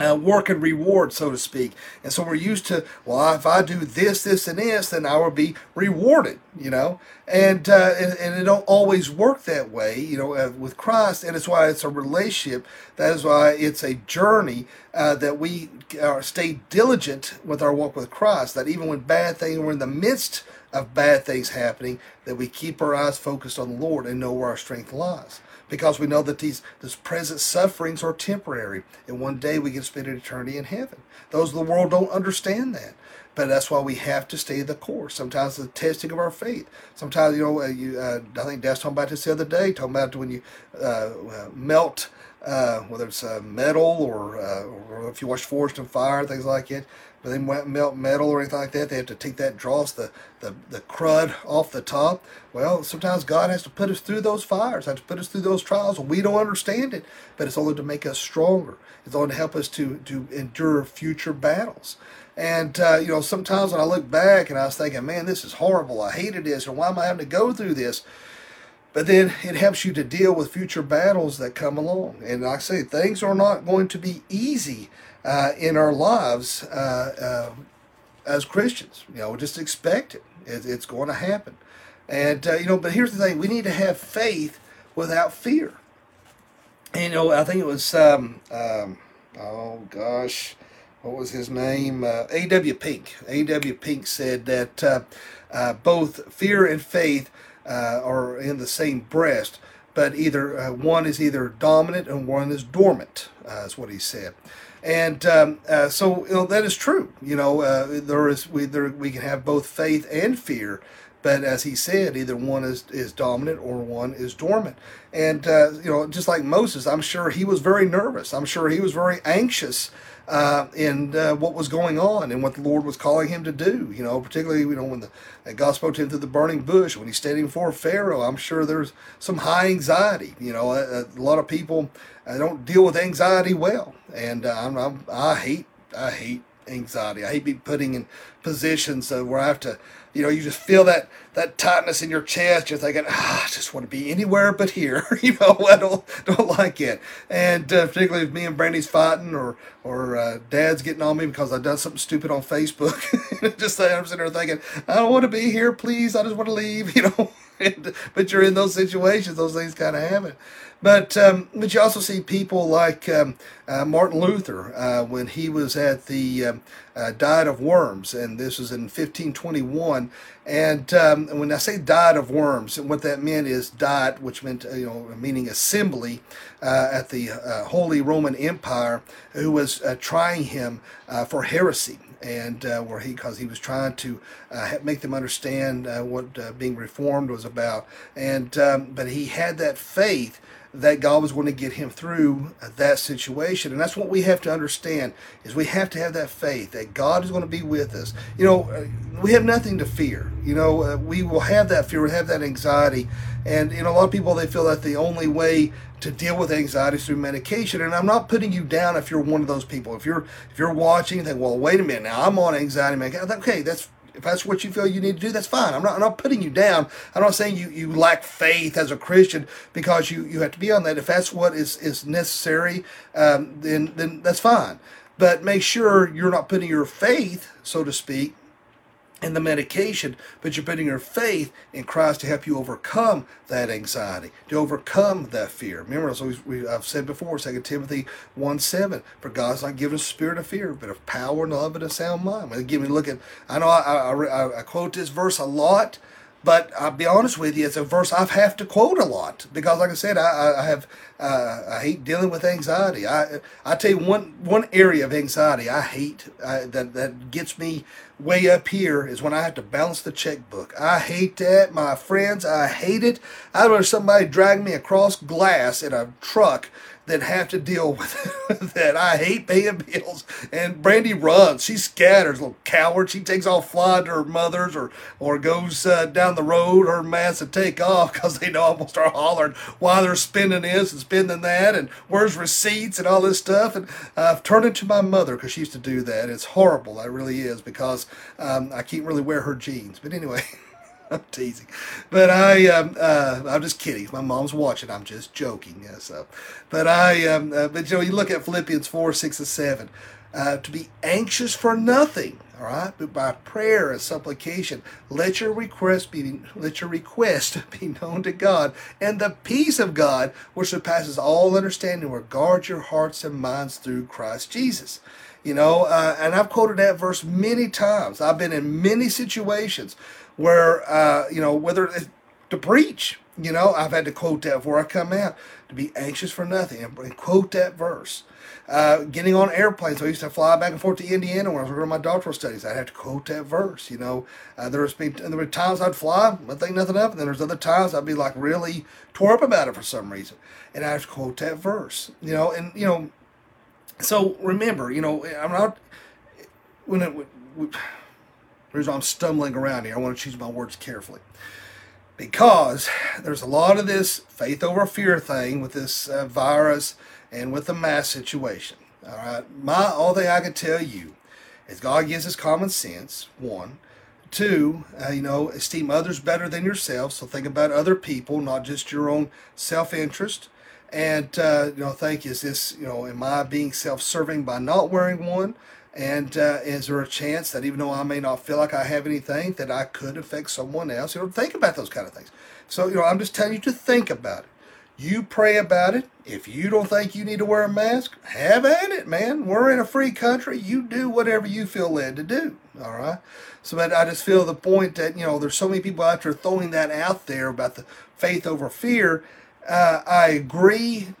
uh, work and reward, so to speak. And so we're used to, well, if I do this, this, and this, then I will be rewarded, you know. And, uh, and, and it don't always work that way, you know, uh, with Christ. And it's why it's a relationship. That is why it's a journey uh, that we uh, stay diligent with our walk with Christ. That even when bad things, we're in the midst of bad things happening, that we keep our eyes focused on the Lord and know where our strength lies because we know that these, these present sufferings are temporary, and one day we can spend an eternity in heaven. Those of the world don't understand that. But that's why we have to stay the course. Sometimes the testing of our faith. Sometimes, you know, uh, you, uh, I think Dad's talking about this the other day, talking about when you uh, uh melt uh, whether it's uh, metal or, or if you watch Forged in Fire, things like it. But they melt metal or anything like that, they have to take that, dross the, the, the crud off the top. Well, sometimes God has to put us through those fires, has to put us through those trials. We don't understand it, but it's only to make us stronger. It's only to help us to, to endure future battles. And, uh, you know, sometimes when I look back and I was thinking, man, this is horrible. I hated this, or why am I having to go through this? But then it helps you to deal with future battles that come along. And like I say, things are not going to be easy uh, in our lives uh, uh, as Christians. You know, just expect it. it it's going to happen. And, uh, you know, but here's the thing we need to have faith without fear. And, you know, I think it was, um, um, oh gosh, what was his name? Uh, A.W. Pink. A.W. Pink said that uh, uh, both fear and faith uh, are in the same breast, but either uh, one is either dominant and one is dormant. Uh, is what he said. And um, so you know, that is true. You know, there is we there, we can have both faith and fear, but as he said, either one is, is dominant or one is dormant. And, uh, you know, just like Moses, I'm sure he was very nervous. I'm sure he was very anxious uh, in uh, what was going on and what the Lord was calling him to do. You know, particularly, you know, when the, God spoke to him through the burning bush, when he's standing before Pharaoh, I'm sure there's some high anxiety. You know, a, a lot of people uh, don't deal with anxiety well. And uh, I'm, I'm, I hate, I hate anxiety. I hate being putting in positions where I have to you know, you just feel that that tightness in your chest. You're thinking, ah, I just want to be anywhere but here. you know, I don't don't like it. And uh, particularly if me and Brandy's fighting, or or uh, Dad's getting on me because I've done something stupid on Facebook. just I'm sitting there thinking, I don't want to be here. Please, I just want to leave. You know. but you're in those situations; those things kind of happen. But um, but you also see people like um, uh, Martin Luther uh, when he was at the um, uh, Diet of Worms, and this was in 1521. And um, when I say Diet of Worms, what that meant is diet, which meant uh, you know meaning assembly uh, at the uh, Holy Roman Empire, who was trying him for heresy and uh, where he because he was trying to uh, make them understand uh, what uh, being reformed was about and um, but he had that faith that God was going to get him through that situation. And that's what we have to understand is we have to have that faith that God is going to be with us. You know, we have nothing to fear. You know, we will have that fear, we have that anxiety. And, you know, a lot of people, they feel that the only way to deal with anxiety is through medication. And I'm not putting you down if you're one of those people. If you're, if you're watching and think, well, wait a minute, now I'm on anxiety medication. Okay, that's if that's what you feel you need to do, that's fine. I'm not, I'm not putting you down. I'm not saying you, you lack faith as a Christian because you, you have to be on that. If that's what is, is necessary, um, then, then that's fine. But make sure you're not putting your faith, so to speak, and the medication, but you're putting your faith in Christ to help you overcome that anxiety, to overcome that fear. Remember, as we, I've said before, 2 Timothy 1 7, for God's not given a spirit of fear, but of power and love and a sound mind. Again, we look at, I know I, I, I quote this verse a lot, but I'll be honest with you, it's a verse I have to quote a lot because, like I said, I, I have uh, I hate dealing with anxiety. I I tell you one one area of anxiety I hate uh, that that gets me way up here is when I have to balance the checkbook. I hate that, my friends. I hate it. I'd rather somebody drag me across glass in a truck that have to deal with that. I hate paying bills. And Brandy runs. She scatters, little coward. She takes off flying to her mother's or or goes uh, down the road. Her to take off because they know I'm gonna start hollering why they're spending this and spending that and where's receipts and all this stuff. And I've turned it to my mother because she used to do that. It's horrible. That really is because um, I can't really wear her jeans. But anyway. I'm teasing, but I um, uh, I'm just kidding. My mom's watching. I'm just joking. Yeah, so, but I um, uh, but you know you look at Philippians four, six, and seven. Uh, to be anxious for nothing, all right, but by prayer and supplication, let your request be let your request be known to God, and the peace of God, which surpasses all understanding, will guard your hearts and minds through Christ Jesus. You know, uh, and I've quoted that verse many times. I've been in many situations where uh, you know whether it's to preach. You know, I've had to quote that before I come out to be anxious for nothing and quote that verse. Uh, getting on airplanes, I used to fly back and forth to Indiana when I was working on my doctoral studies. I'd have to quote that verse. You know, uh, there was been there were times I'd fly, I think nothing of. And then there's other times I'd be like really tore up about it for some reason, and I have to quote that verse. You know, and you know, so remember, you know, I'm not when it. When, the reason I'm stumbling around here, I want to choose my words carefully. Because there's a lot of this faith over fear thing with this uh, virus and with the mass situation. All right, my all thing I can tell you is God gives us common sense. One, two, uh, you know, esteem others better than yourself. So think about other people, not just your own self-interest. And uh, you know, think is this, you know, am I being self-serving by not wearing one? And uh, is there a chance that even though I may not feel like I have anything, that I could affect someone else? You know, think about those kind of things. So, you know, I'm just telling you to think about it. You pray about it. If you don't think you need to wear a mask, have at it, man. We're in a free country. You do whatever you feel led to do. All right. So, but I just feel the point that you know there's so many people out there throwing that out there about the faith over fear. Uh, I agree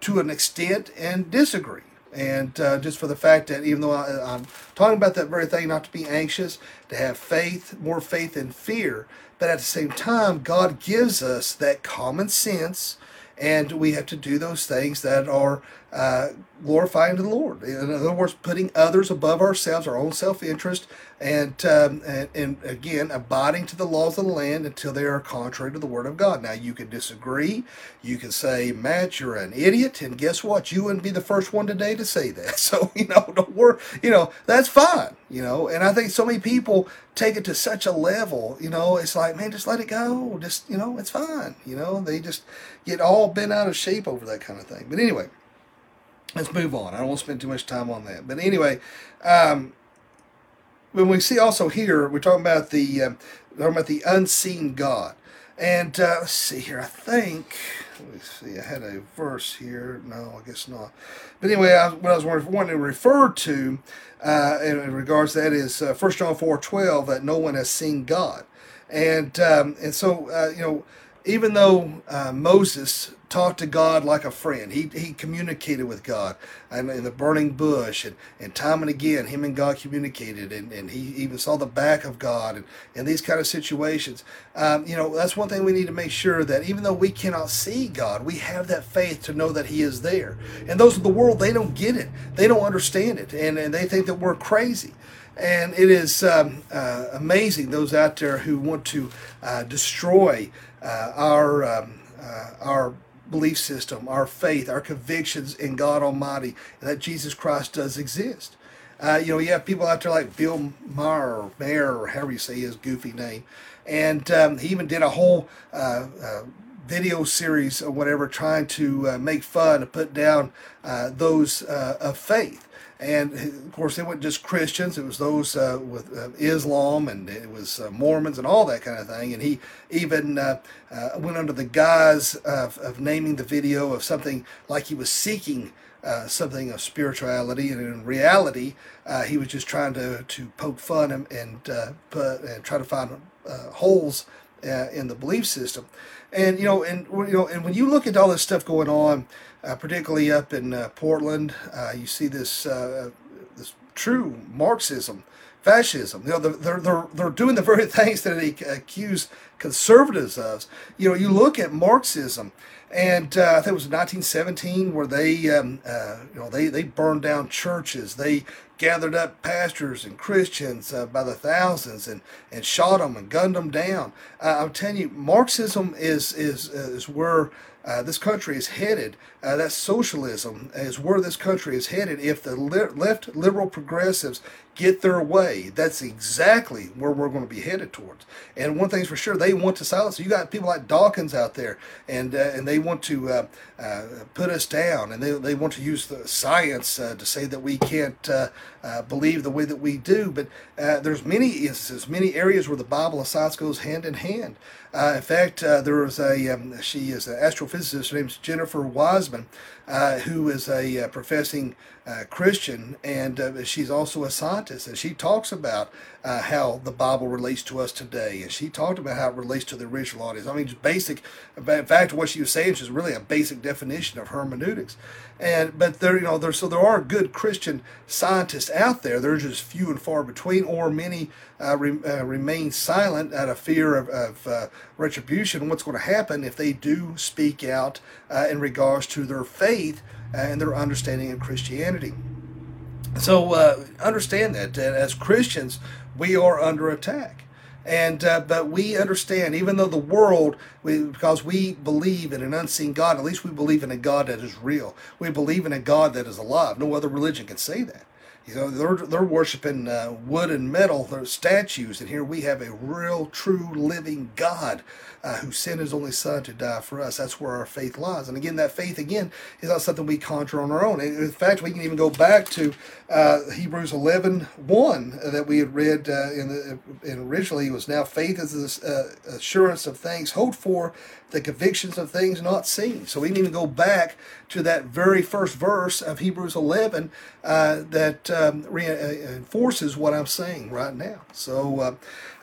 to an extent and disagree. And uh, just for the fact that even though I, am talking about that very thing, not to be anxious, to have faith, more faith than fear, but at the same time, God gives us that common sense and we have to do those things that are uh, glorifying the Lord. In other words, putting others above ourselves, our own self interest, and, um, and, and again, abiding to the laws of the land until they are contrary to the Word of God. Now, you can disagree. You can say, Mat, you're an idiot, and guess what? You wouldn't be the first one today to say that. So, you know, don't worry. You know, that's fine. You know, and I think so many people take it to such a level. You know, it's like, man, just let it go. Just, you know, it's fine. You know, they just get all bent out of shape over that kind of thing. But anyway let's move on. I don't want to spend too much time on that. But anyway, um, when we see also here, we're talking about the uh, talking about the unseen God. And uh, let's see here. I think let me see. I had a verse here. No, I guess not. But anyway, I, what I was wanting to refer to uh, in, in, regards to that is uh, 1 John four twelve that no one has seen God, and um, and so uh, you know even though uh, Moses talked to God like a friend, he, he communicated with God and in the burning bush, and, and time and again, him and God communicated, and, and he even saw the back of God, and, and these kind of situations. Um, you know, that's one thing we need to make sure that even though we cannot see God, we have that faith to know that He is there. And those of the world, they don't get it, they don't understand it, and, and they think that we're crazy. And it is um, uh, amazing those out there who want to uh, destroy uh, our um, uh, our belief system, our faith, our convictions in God Almighty, that Jesus Christ does exist. Uh, you know, you have people out there like Bill Maher or Mayer or however you say his goofy name, and um, he even did a whole uh, uh, video series or whatever trying to uh, make fun and put down those of faith. And of course, it wasn't just Christians; it was those uh, with uh, Islam, and it was uh, Mormons, and all that kind of thing. And he even uh, uh, went under the guise of, of, naming the video of something like he was seeking uh, something of spirituality, and in reality, he was just trying to to poke fun and and, put, and try to find holes in the belief system. And you know, and you know, and when you look at all this stuff going on uh, particularly up in uh, Portland. Uh, you see this uh, this true Marxism, fascism. You know, they're, they're, they're doing the very things that they accuse conservatives of. You know, you look at Marxism, and uh, I think it was 1917 where they, um, uh, you know, they, they burned down churches. They gathered up pastors and Christians uh, by the thousands and, and shot them and gunned them down. I'm telling you, Marxism is is is where uh, this country is headed. Uh, that socialism is where this country is headed. If the left liberal progressives get their way, that's exactly where we're going to be headed towards. And one thing's for sure, they want to silence. You got people like Dawkins out there, and uh, and they want to uh, uh, put us down, and they, they want to use the science uh, to say that we can't believe the way that we do. But there's many instances, many areas where the Bible and science goes hand in hand. in fact, there was a um, she is an astrophysicist. Her name's Jennifer Wiseman, who is a professing uh, Christian, and uh, she's also a scientist, and she talks about uh, how the Bible relates to us today, and she talked about how it relates to the original audience. I mean, just basic. In fact, what she was saying is really a basic definition of hermeneutics, and but there, you know, there so there are good Christian scientists out there. They're just few and far between, or many uh, re, uh, remain silent out of fear of, of uh, retribution. What's going to happen if they do speak out in regards to their faith? And their understanding of Christianity. So uh, understand that, that as Christians, we are under attack. And uh, but we understand, even though the world, we, because we believe in an unseen God, at least we believe in a God that is real. We believe in a God that is alive. No other religion can say that. You know, they're, they're worshiping uh, wood and metal, they're statues, and here we have a real, true, living God uh, who sent his only Son to die for us. That's where our faith lies. And again, that faith, again, is not something we conjure on our own. in fact, we can even go back to uh, Hebrews 11 1 that we had read uh, in the in originally was now faith is the uh, assurance of things hoped for, the convictions of things not seen. So we need to go back to that very first verse of Hebrews 11 uh, that um, reinforces what I'm saying right now. So, uh,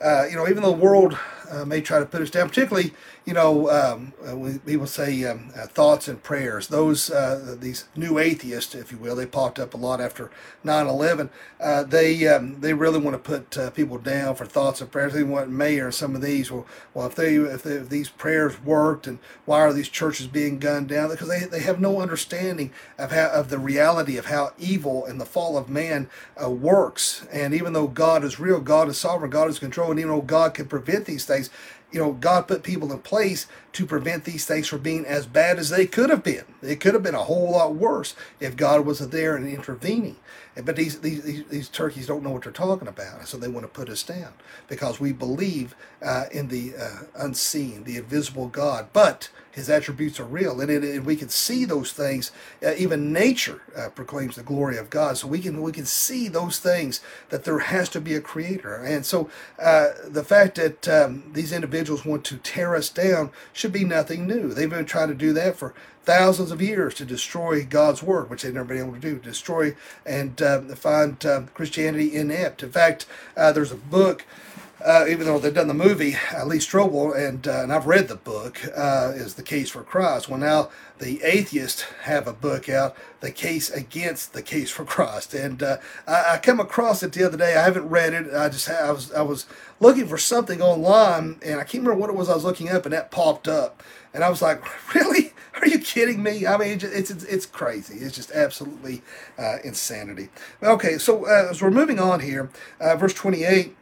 uh, you know, even though the world uh, may try to put us down, particularly, you know, um, uh, we, people say um, uh, thoughts and prayers. Those, uh, these new atheists, if you will, they popped up a lot after 9/11. Uh, they um, they really want to put uh, people down for thoughts and prayers. They want mayor some of these. Well, well, if they if, they, if these prayers worked, and why are these churches being gunned down? Because they, they have no understanding of how of the reality of how evil and the fall of man works. And even though God is real, God is sovereign, God is control, and even though God can prevent these things, you know, God put people in place to prevent these things from being as bad as they could have been. It could have been a whole lot worse if God wasn't there and intervening. But these, these, these, turkeys don't know what they're talking about, so they want to put us down because we believe uh, in the uh, unseen, the invisible God. But his attributes are real, and, it, and we can see those things. Uh, even nature uh, proclaims the glory of God, so we can we can see those things that there has to be a creator. And so uh, the fact that um, these individuals want to tear us down should be nothing new. They've been trying to do that for thousands of years to destroy God's word, which they've never been able to do, destroy and uh, find uh, Christianity inept. In fact, uh, there's a book uh, even though they've done the movie, uh, Lee Strobel, and, uh, and I've read the book, is The Case for Christ. Well, now the atheists have a book out, The Case Against the Case for Christ. And I, I come across it the other day. I haven't read it. I just I was, I was looking for something online, and I can't remember what it was I was looking up, and that popped up. And I was like, really? Are you kidding me? I mean, it's it's, it's crazy. It's just absolutely uh, insanity. Okay, so as we're moving on here, verse 28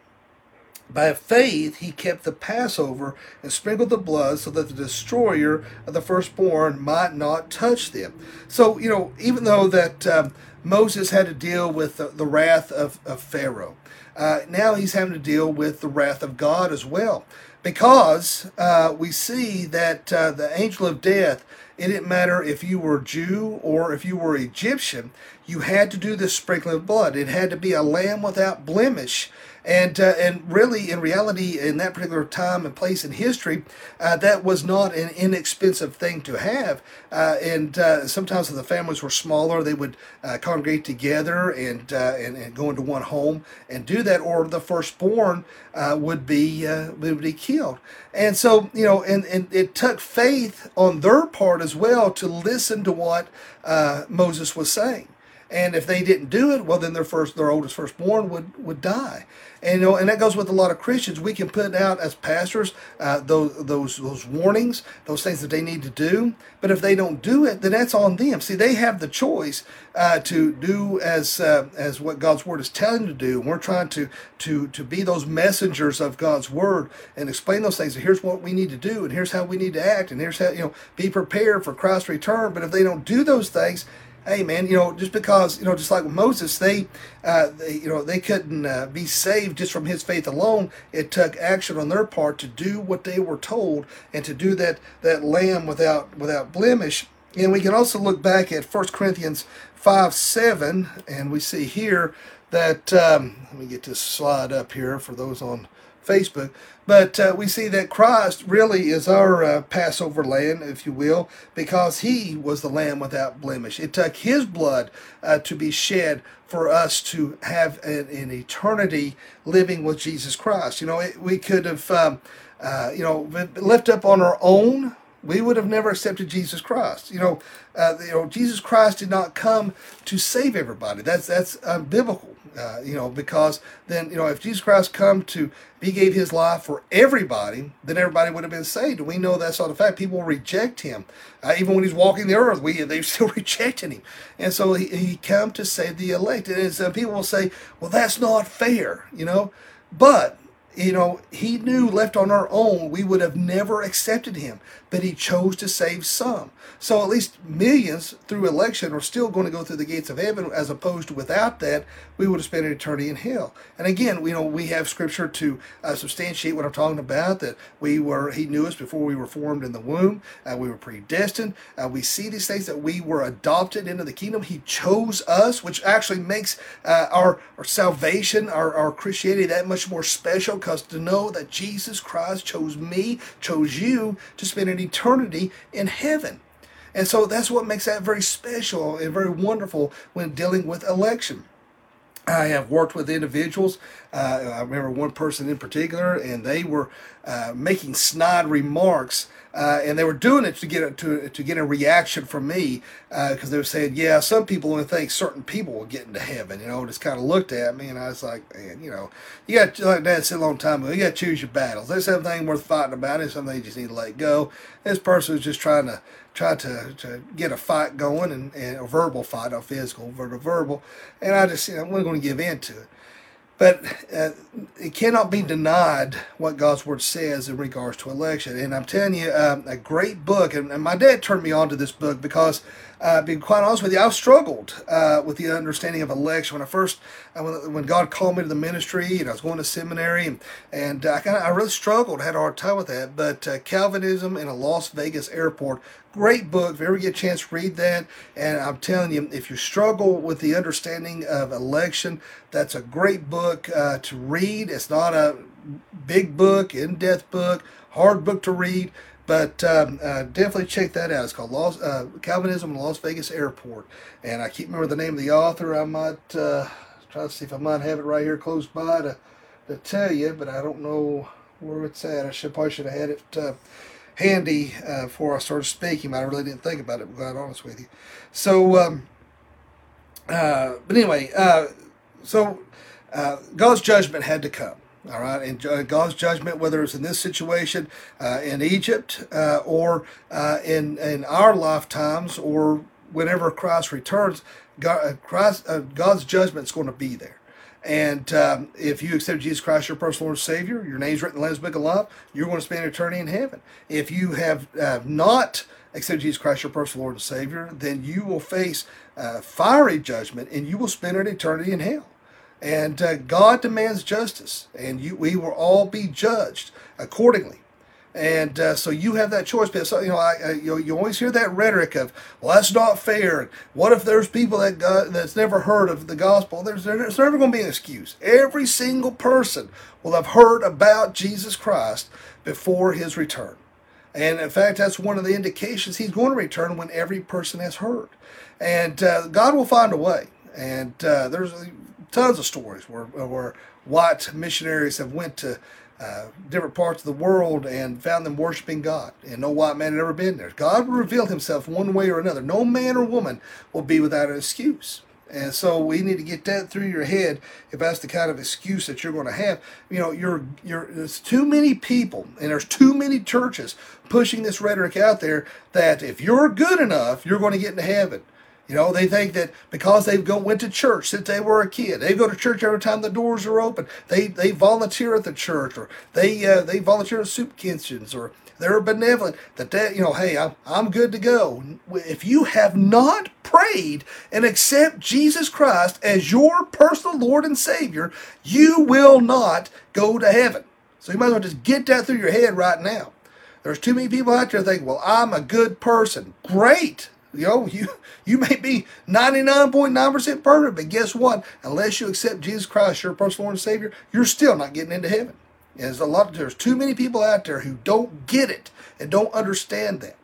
by faith, he kept the Passover and sprinkled the blood so that the destroyer of the firstborn might not touch them. So, you know, even though that um, Moses had to deal with the, the wrath of, of Pharaoh, uh, now he's having to deal with the wrath of God as well. Because uh, we see that uh, the angel of death, it didn't matter if you were Jew or if you were Egyptian, you had to do this sprinkling of blood. It had to be a lamb without blemish and uh, and really, in reality, in that particular time and place in history, uh, that was not an inexpensive thing to have. Uh, and uh, sometimes, if the families were smaller, they would uh, congregate together and, uh, and, and go into one home and do that, or the firstborn would be would be killed. And so, you know, and, and it took faith on their part as well to listen to what Moses was saying. And if they didn't do it, well, then their first, their oldest firstborn would would die. And you know, and that goes with a lot of Christians. We can put out as pastors uh, those those those warnings, those things that they need to do. But if they don't do it, then that's on them. See, they have the choice uh, to do as uh, as what God's word is telling them to do. And we're trying to to to be those messengers of God's word and explain those things. And here's what we need to do, and here's how we need to act, and here's how you know be prepared for Christ's return. But if they don't do those things, hey man, you know, just because you know, just like Moses, they, uh, they you know, they couldn't uh, be saved just from his faith alone. It took action on their part to do what they were told and to do that that lamb without without blemish. And we can also look back at 1 Corinthians 5 7, and we see here that, um, let me get this slide up here for those on Facebook. But uh, we see that Christ really is our uh, Passover lamb, if you will, because he was the lamb without blemish. It took his blood uh, to be shed for us to have an, an, eternity living with Jesus Christ. You know, it, we could have, um, uh, you know, left up on our own we would have never accepted Jesus Christ. You know, uh, you know, Jesus Christ did not come to save everybody. That's that's um, biblical. Uh, you know, because then you know, if Jesus Christ come to he gave his life for everybody, then everybody would have been saved. We know that's not the fact. People reject him, uh, even when he's walking the earth. We they still rejecting him, and so he, he come to save the elect. And some people will say, well, that's not fair. You know, but you know, he knew left on our own, we would have never accepted him, but he chose to save some. So at least millions through election are still going to go through the gates of heaven, as opposed to without that, we would have spent an eternity in hell. And again, you know, we have scripture to uh, substantiate what I'm talking about. That we were, He knew us before we were formed in the womb. Uh, we were predestined. Uh, we see these things that we were adopted into the kingdom. He chose us, which actually makes uh, our, our salvation, our, our Christianity, that much more special. Because to know that Jesus Christ chose me, chose you to spend an eternity in heaven. And so that's what makes that very special and very wonderful when dealing with election. I have worked with individuals. Uh, I remember one person in particular, and they were uh, making snide remarks, uh, and they were doing it to get a, to to get a reaction from me because uh, they were saying, "Yeah, some people only think certain people will get into heaven." You know, just kind of looked at me, and I was like, "Man, you know, you got like Dad said a long time ago, you got to choose your battles. There's something worth fighting about, and something you just need to let go." This person was just trying to try to, to get a fight going and, and a verbal fight, not physical, but a verbal. And I just, you know, I'm not going to give in to it. But uh, it cannot be denied what God's word says in regards to election. And I'm telling you, uh, a great book. And, and, my dad turned me on to this book because, uh, being quite honest with you, I've struggled uh, with the understanding of election. When I first, uh, when, when God called me to the ministry, and I was going to seminary, and, and I kind of, I really struggled, had a hard time with that. But uh, Calvinism in a Las Vegas airport Great book. If you ever get a chance, to read that. And I'm telling you, if you struggle with the understanding of election, that's a great book uh, to read. It's not a big book, in-depth book, hard book to read, but um, uh, definitely check that out. It's called Las, uh, Calvinism in Las Vegas Airport, and I can't remember the name of the author. I might uh, try to see if I might have it right here close by to to tell you, but I don't know where it's at. I should probably should have had it uh, handy uh, before I started speaking, but I really didn't think about it, to be honest with you. So, um, uh, but anyway, uh, so uh, God's judgment had to come. All right, and God's judgment, whether it's in this situation uh, in Egypt uh, or in in our lifetimes or whenever Christ returns, God, Christ, God's judgment is going to be there. And um, if you accept Jesus Christ your personal Lord and Savior, your name's written in the Lamb's Book of Life, you're going to spend eternity in heaven. If you have uh, not accepted Jesus Christ your personal Lord and Savior, then you will face uh, fiery judgment and you will spend an eternity in hell. And uh, God demands justice, and you, we will all be judged accordingly. And uh, so you have that choice. But so, you know, I, I, you, you always hear that rhetoric of, "Well, that's not fair." What if there's people that got, that's never heard of the gospel? There's, there's never going to be an excuse. Every single person will have heard about Jesus Christ before His return. And in fact, that's one of the indications He's going to return when every person has heard. And uh, God will find a way. And uh, there's tons of stories where where white missionaries have went to uh, different parts of the world and found them worshiping God. And no white man had ever been there. God will reveal himself one way or another. No man or woman will be without an excuse. And so we need to get that through your head if that's the kind of excuse that you're going to have. You know, you're you're there's too many people and there's too many churches pushing this rhetoric out there that if you're good enough, you're going to get into heaven. You know, they think that because they've go, went to church since they were a kid, they go to church every time the doors are open. They they volunteer at the church, or they uh, they volunteer at soup kitchens, or they're benevolent. That they, you know, hey, I'm I'm good to go. If you have not prayed and accept Jesus Christ as your personal Lord and Savior, you will not go to heaven. So you might as well just get that through your head right now. There's too many people out there thinking, well, I'm a good person. Great. You know, you you may be 99.9% perfect, but guess what? Unless you accept Jesus Christ, your personal Lord and Savior, you're still not getting into heaven. There's a lot. There's too many people out there who don't get it and don't understand that.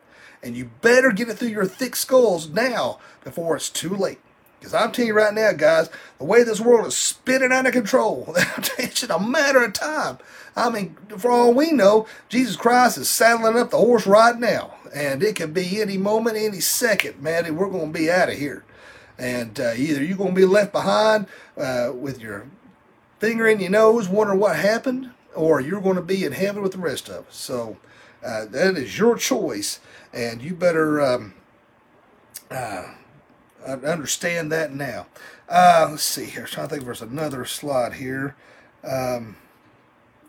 And you better get it through your thick skulls now before it's too late. Because I'm telling you right now, guys, the way this world is spinning out of control, it's just a matter of time. I mean, for all we know, Jesus Christ is saddling up the horse right now. And it could be any moment, any second, man, we're going to be out of here. And uh, either you're going to be left behind uh, with your finger in your nose wondering what happened, or you're going to be in heaven with the rest of us. So uh, that is your choice. And you better. Um, uh, I understand that now. Uh, let's see here. I'm trying to think there's another slide here. Um,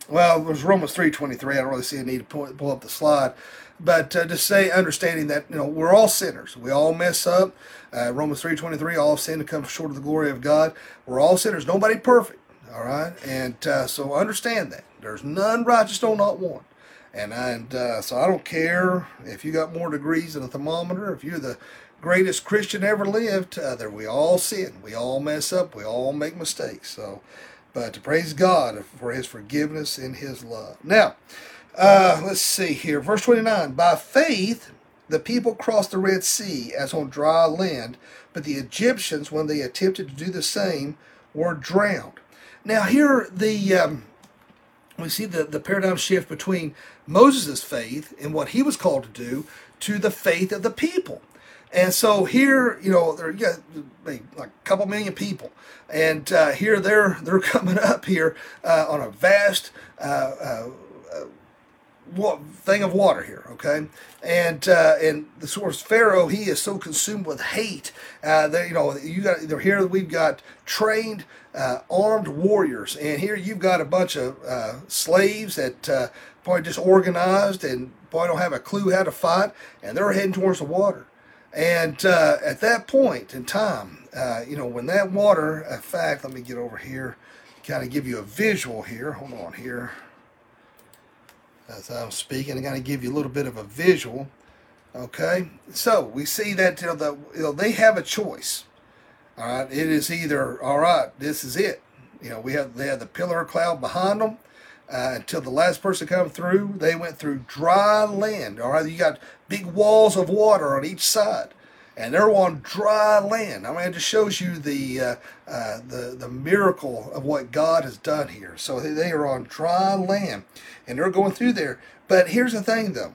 well, was Romans 3.23. I don't really see a need to pull, pull up the slide. But uh, just say, understanding that, you know, we're all sinners. We all mess up. Uh, Romans 3.23, all sin to come short of the glory of God. We're all sinners. Nobody perfect. All right? And uh, so understand that. There's none righteous, no, not one. And, and uh, so I don't care if you got more degrees than a thermometer, if you're the greatest Christian ever lived, uh, that we all sin. We all mess up. We all make mistakes. So, but to praise God for his forgiveness and his love. Now, uh, let's see here. Verse 29. By faith, the people crossed the Red Sea as on dry land, but the Egyptians, when they attempted to do the same, were drowned. Now, here the um, we see the, the paradigm shift between Moses' faith and what he was called to do to the faith of the people. And so here, you know, there you got like a couple million people, and uh, here they're they're coming up here uh, on a vast uh, uh thing of water here, okay? And uh, and the source Pharaoh, he is so consumed with hate uh, that you know you got here we've got trained, uh, armed warriors, and here you've got a bunch of uh, slaves that uh, probably just organized and probably don't have a clue how to fight, and they're heading towards the water. And uh, at that point in time, you know when that water, in fact, let me get over here, kind of give you a visual here. Hold on here as I'm speaking. I'm going to give you a little bit of a visual. Okay, so we see that you know, the, you know, they have a choice. All right, it is either all right. This is it. You know, we have they have the pillar of cloud behind them uh, until the last person come through. They went through dry land. All right, you got big walls of water on each side and they're on dry land. I mean, it just shows you the uh, uh, the the miracle of what God has done here. So they are on dry land, and they're going through there. But here's the thing, though.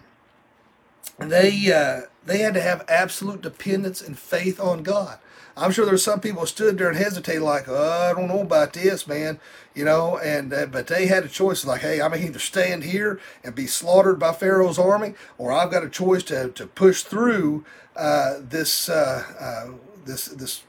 They uh, they had to have absolute dependence and faith on God. I'm sure there's some people stood there and hesitated, like, oh, I don't know about this, man, you know. And uh, but they had a choice, like, hey, I'm either stand here and be slaughtered by Pharaoh's army, or I've got a choice to to push through uh, this uh, uh, this this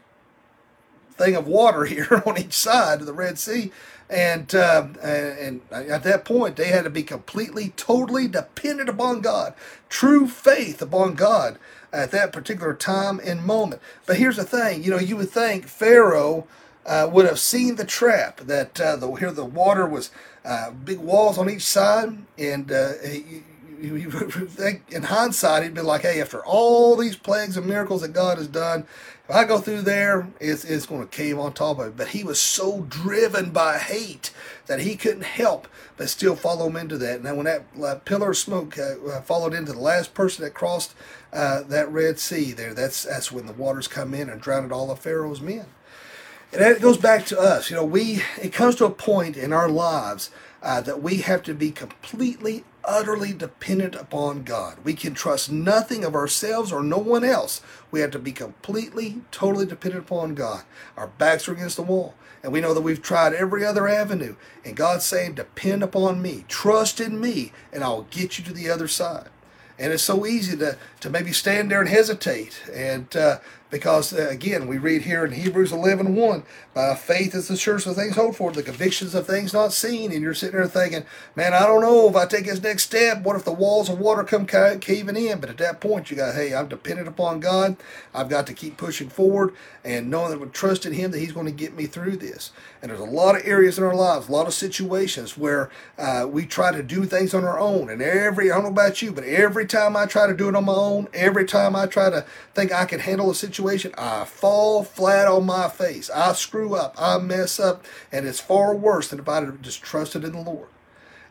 thing of water here on each side of the Red Sea. And, uh, and at that point, they had to be completely, totally dependent upon God, true faith upon God at that particular time and moment. But here's the thing, you know, you would think Pharaoh uh, would have seen the trap that uh, the here the water was uh, big walls on each side, and he, in hindsight, he'd be like, hey, after all these plagues and miracles that God has done, if I go through there, it's, it's going to cave on top of it. But he was so driven by hate that he couldn't help but still follow him into that. Now, when that uh, pillar of smoke uh, uh, followed into the last person that crossed uh, that Red Sea there, that's, that's when the waters come in and drowned all of Pharaoh's men. And that goes back to us. You know, we it comes to a point in our lives uh, that we have to be completely utterly dependent upon God. We can trust nothing of ourselves or no one else. We have to be completely, totally dependent upon God. Our backs are against the wall. And we know that we've tried every other avenue. And God's saying, depend upon me, trust in me, and I'll get you to the other side. And it's so easy to, to maybe stand there and hesitate. And uh, because uh, again we read here in hebrews 11 1 by faith is the assurance of things hoped for the convictions of things not seen. And you're sitting there thinking man i don't know if i take this next step what if the walls of water come caving in? But at that point you got hey i'm dependent upon god. I've got to keep pushing forward and knowing that with trust in him that he's going to get me through this. And there's a lot of areas in our lives a lot of situations where uh, we try to do things on our own. And every i don't know about you but every time i try to do it on my own every time i try to think i can handle a situation, I fall flat on my face. I screw up. I mess up. And it's far worse than if I had just trusted in the Lord.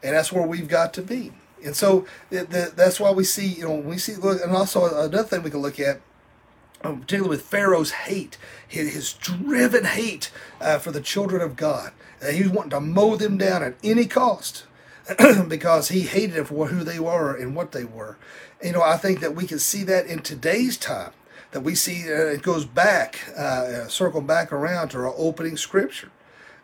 And that's where we've got to be. And so that's why we see, you know, we see, look, and also another thing we can look at, um, particularly with Pharaoh's hate, his, his driven hate uh, for the children of God. Uh, he was wanting to mow them down at any cost because he hated them for who they were and what they were. You know, I think that we can see that in today's time that we see uh, it goes back, uh, circle back around to our opening scripture,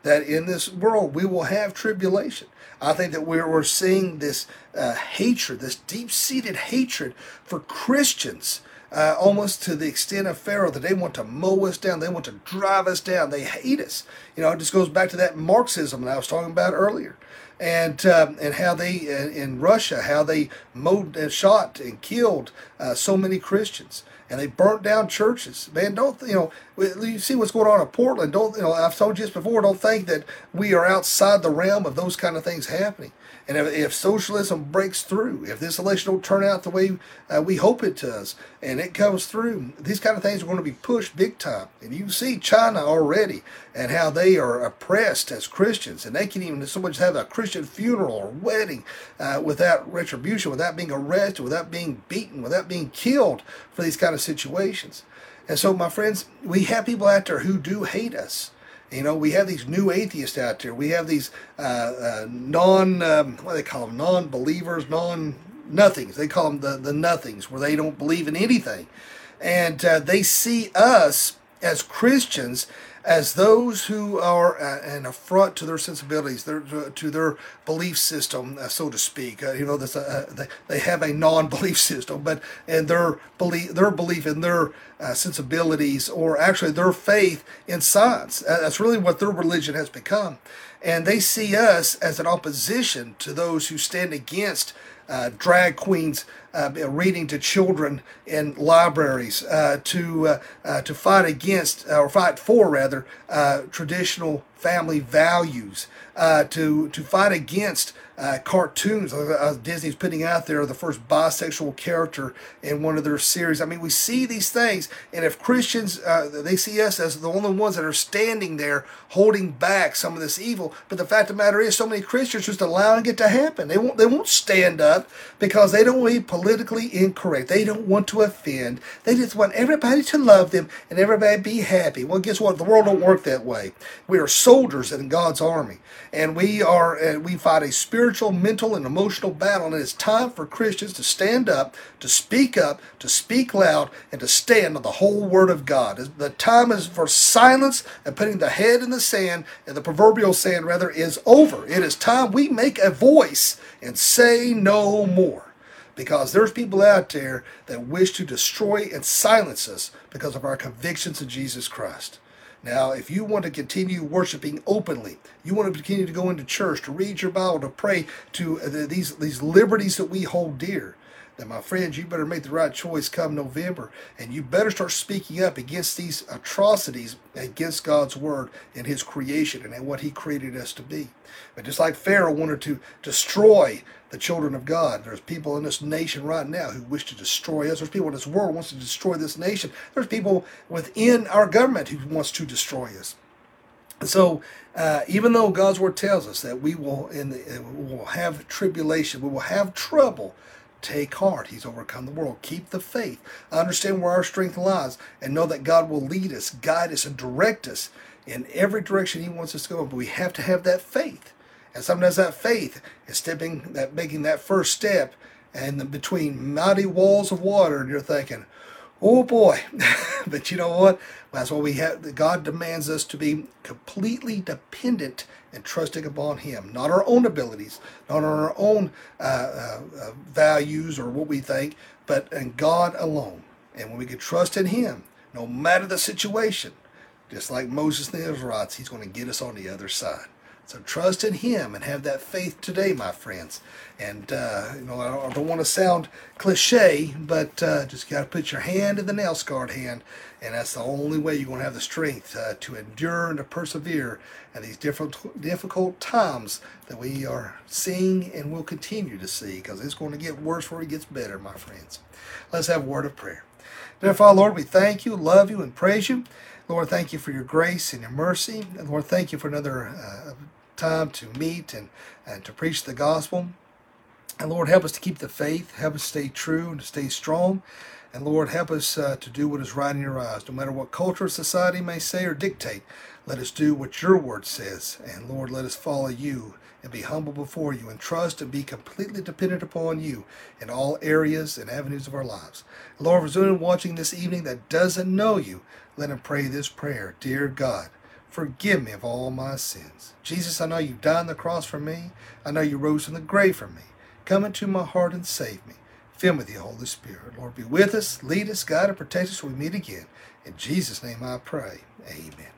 that in this world we will have tribulation. I think that we're, we're seeing this uh, hatred, this deep seated hatred for Christians. Uh, almost to the extent of Pharaoh that they want to mow us down, they want to drive us down, they hate us. You know, it just goes back to that Marxism that I was talking about earlier. and um, and how they uh, in Russia how they mowed and shot and killed uh, so many Christians and they burnt down churches. Man, don't you know? You see what's going on in Portland. Don't you know? I've told you this before. Don't think that we are outside the realm of those kind of things happening. And if, if socialism breaks through, if this election don't turn out the way uh, we hope it does, and it comes through, these kind of things are going to be pushed big time. And you see China already and how they are oppressed as Christians, and they can even so much have a Christian funeral or wedding uh, without retribution, without being arrested, without being beaten, without being killed for these kind of situations. And so, my friends, we have people out there who do hate us. You know, we have these new atheists out there. We have these uh, uh, non, um, what do they call them, non-believers, non-nothings. They call them the, the nothings, where they don't believe in anything. And uh, they see us as Christians as those who are uh, an affront to their sensibilities, their, to their belief system, uh, so to speak. Uh, you know, this, they, have a non-belief system, but and their belief, their belief in their sensibilities, or actually their faith in science. That's really what their religion has become, and they see us as an opposition to those who stand against uh, drag queens uh, reading to children in libraries, uh, to uh, uh, to fight against or fight for rather traditional family values, to to fight against uh, cartoons uh, Disney's putting out there, the first bisexual character in one of their series. I mean, we see these things, and if Christians, uh, they see us as the only ones that are standing there holding back some of this evil. But the fact of the matter is, so many Christians just allowing it to happen. They won't, they won't stand up because they don't want to be politically incorrect. They don't want to offend. They just want everybody to love them and everybody be happy. Well, guess what? The world don't work that way. We are soldiers in God's army, and we are uh, we fight a spiritual spiritual, mental, and emotional battle. And it's time for Christians to stand up, to speak up, to speak loud, and to stand on the whole Word of God. The time is for silence and putting the head in the sand, and the proverbial sand rather, is over. It is time we make a voice and say no more because there's people out there that wish to destroy and silence us because of our convictions in Jesus Christ. Now, if you want to continue worshiping openly, you want to continue to go into church, to read your Bible, to pray, to uh, these these liberties that we hold dear, then my friends, you better make the right choice come November, and you better start speaking up against these atrocities against God's word and His creation and what He created us to be. But just like Pharaoh wanted to destroy the children of God. There's people in this nation right now who wish to destroy us. There's people in this world who wants to destroy this nation. There's people within our government who wants to destroy us. So, uh, even though God's word tells us that we will in the, we will have tribulation, we will have trouble. Take heart. He's overcome the world. Keep the faith. Understand where our strength lies, and know that God will lead us, guide us, and direct us in every direction He wants us to go. But we have to have that faith. And sometimes that faith is stepping that making that first step and between mighty walls of water and you're thinking, oh boy. but you know what? That's what we have God demands us to be completely dependent and trusting upon Him, not our own abilities, not our own uh, uh, uh, values or what we think, but in God alone. And when we can trust in Him, no matter the situation, just like Moses and the Israelites, He's going to get us on the other side. So trust in Him and have that faith today, my friends. And uh, you know, I don't, I don't, want to sound cliche, but uh, just got to put your hand in the nail scarred hand, and that's the only way you're going to have the strength uh, to endure and to persevere in these difficult, difficult times that we are seeing and will continue to see, because it's going to get worse before it gets better, my friends. Let's have a word of prayer. Dear Father, Lord, we thank you, love you, and praise you. Lord, thank you for your grace and your mercy. And Lord, thank you for another uh, time to meet and, and to preach the gospel. And Lord, help us to keep the faith, help us stay true and to stay strong. And Lord, help us uh, to do what is right in your eyes, no matter what culture or society may say or dictate. Let us do what your word says. And Lord, let us follow you and be humble before you and trust and be completely dependent upon you in all areas and avenues of our lives. Lord, for anyone watching this evening that doesn't know you, let him pray this prayer. Dear God, Forgive me of all my sins. Jesus, I know you died on the cross for me. I know you rose from the grave for me. Come into my heart and save me. Fill me with the Holy Spirit. Lord, be with us, lead us, guide, and protect us when we meet again. In Jesus' name I pray. Amen.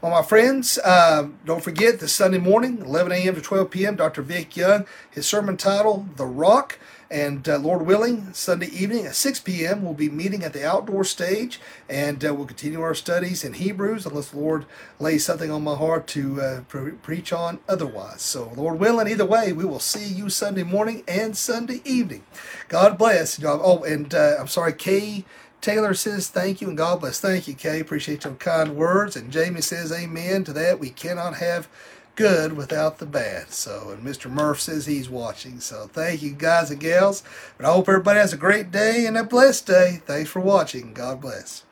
Well, my friends, uh, don't forget this Sunday morning, 11 a.m. to 12 p.m., Dr. Vic Young, his sermon title, The Rock. And uh, Lord willing, Sunday evening at 6 p.m., we'll be meeting at the outdoor stage and uh, we'll continue our studies in Hebrews unless the Lord lays something on my heart to uh, pre- preach on otherwise. So, Lord willing, either way, we will see you Sunday morning and Sunday evening. God bless. Oh, and uh, I'm sorry, Kay. Taylor says thank you and God bless. Thank you, Kay. Appreciate your kind words. And Jamie says amen to that. We cannot have good without the bad. So, and Mr. Murph says he's watching. So, thank you, guys and gals. But I hope everybody has a great day and a blessed day. Thanks for watching. God bless.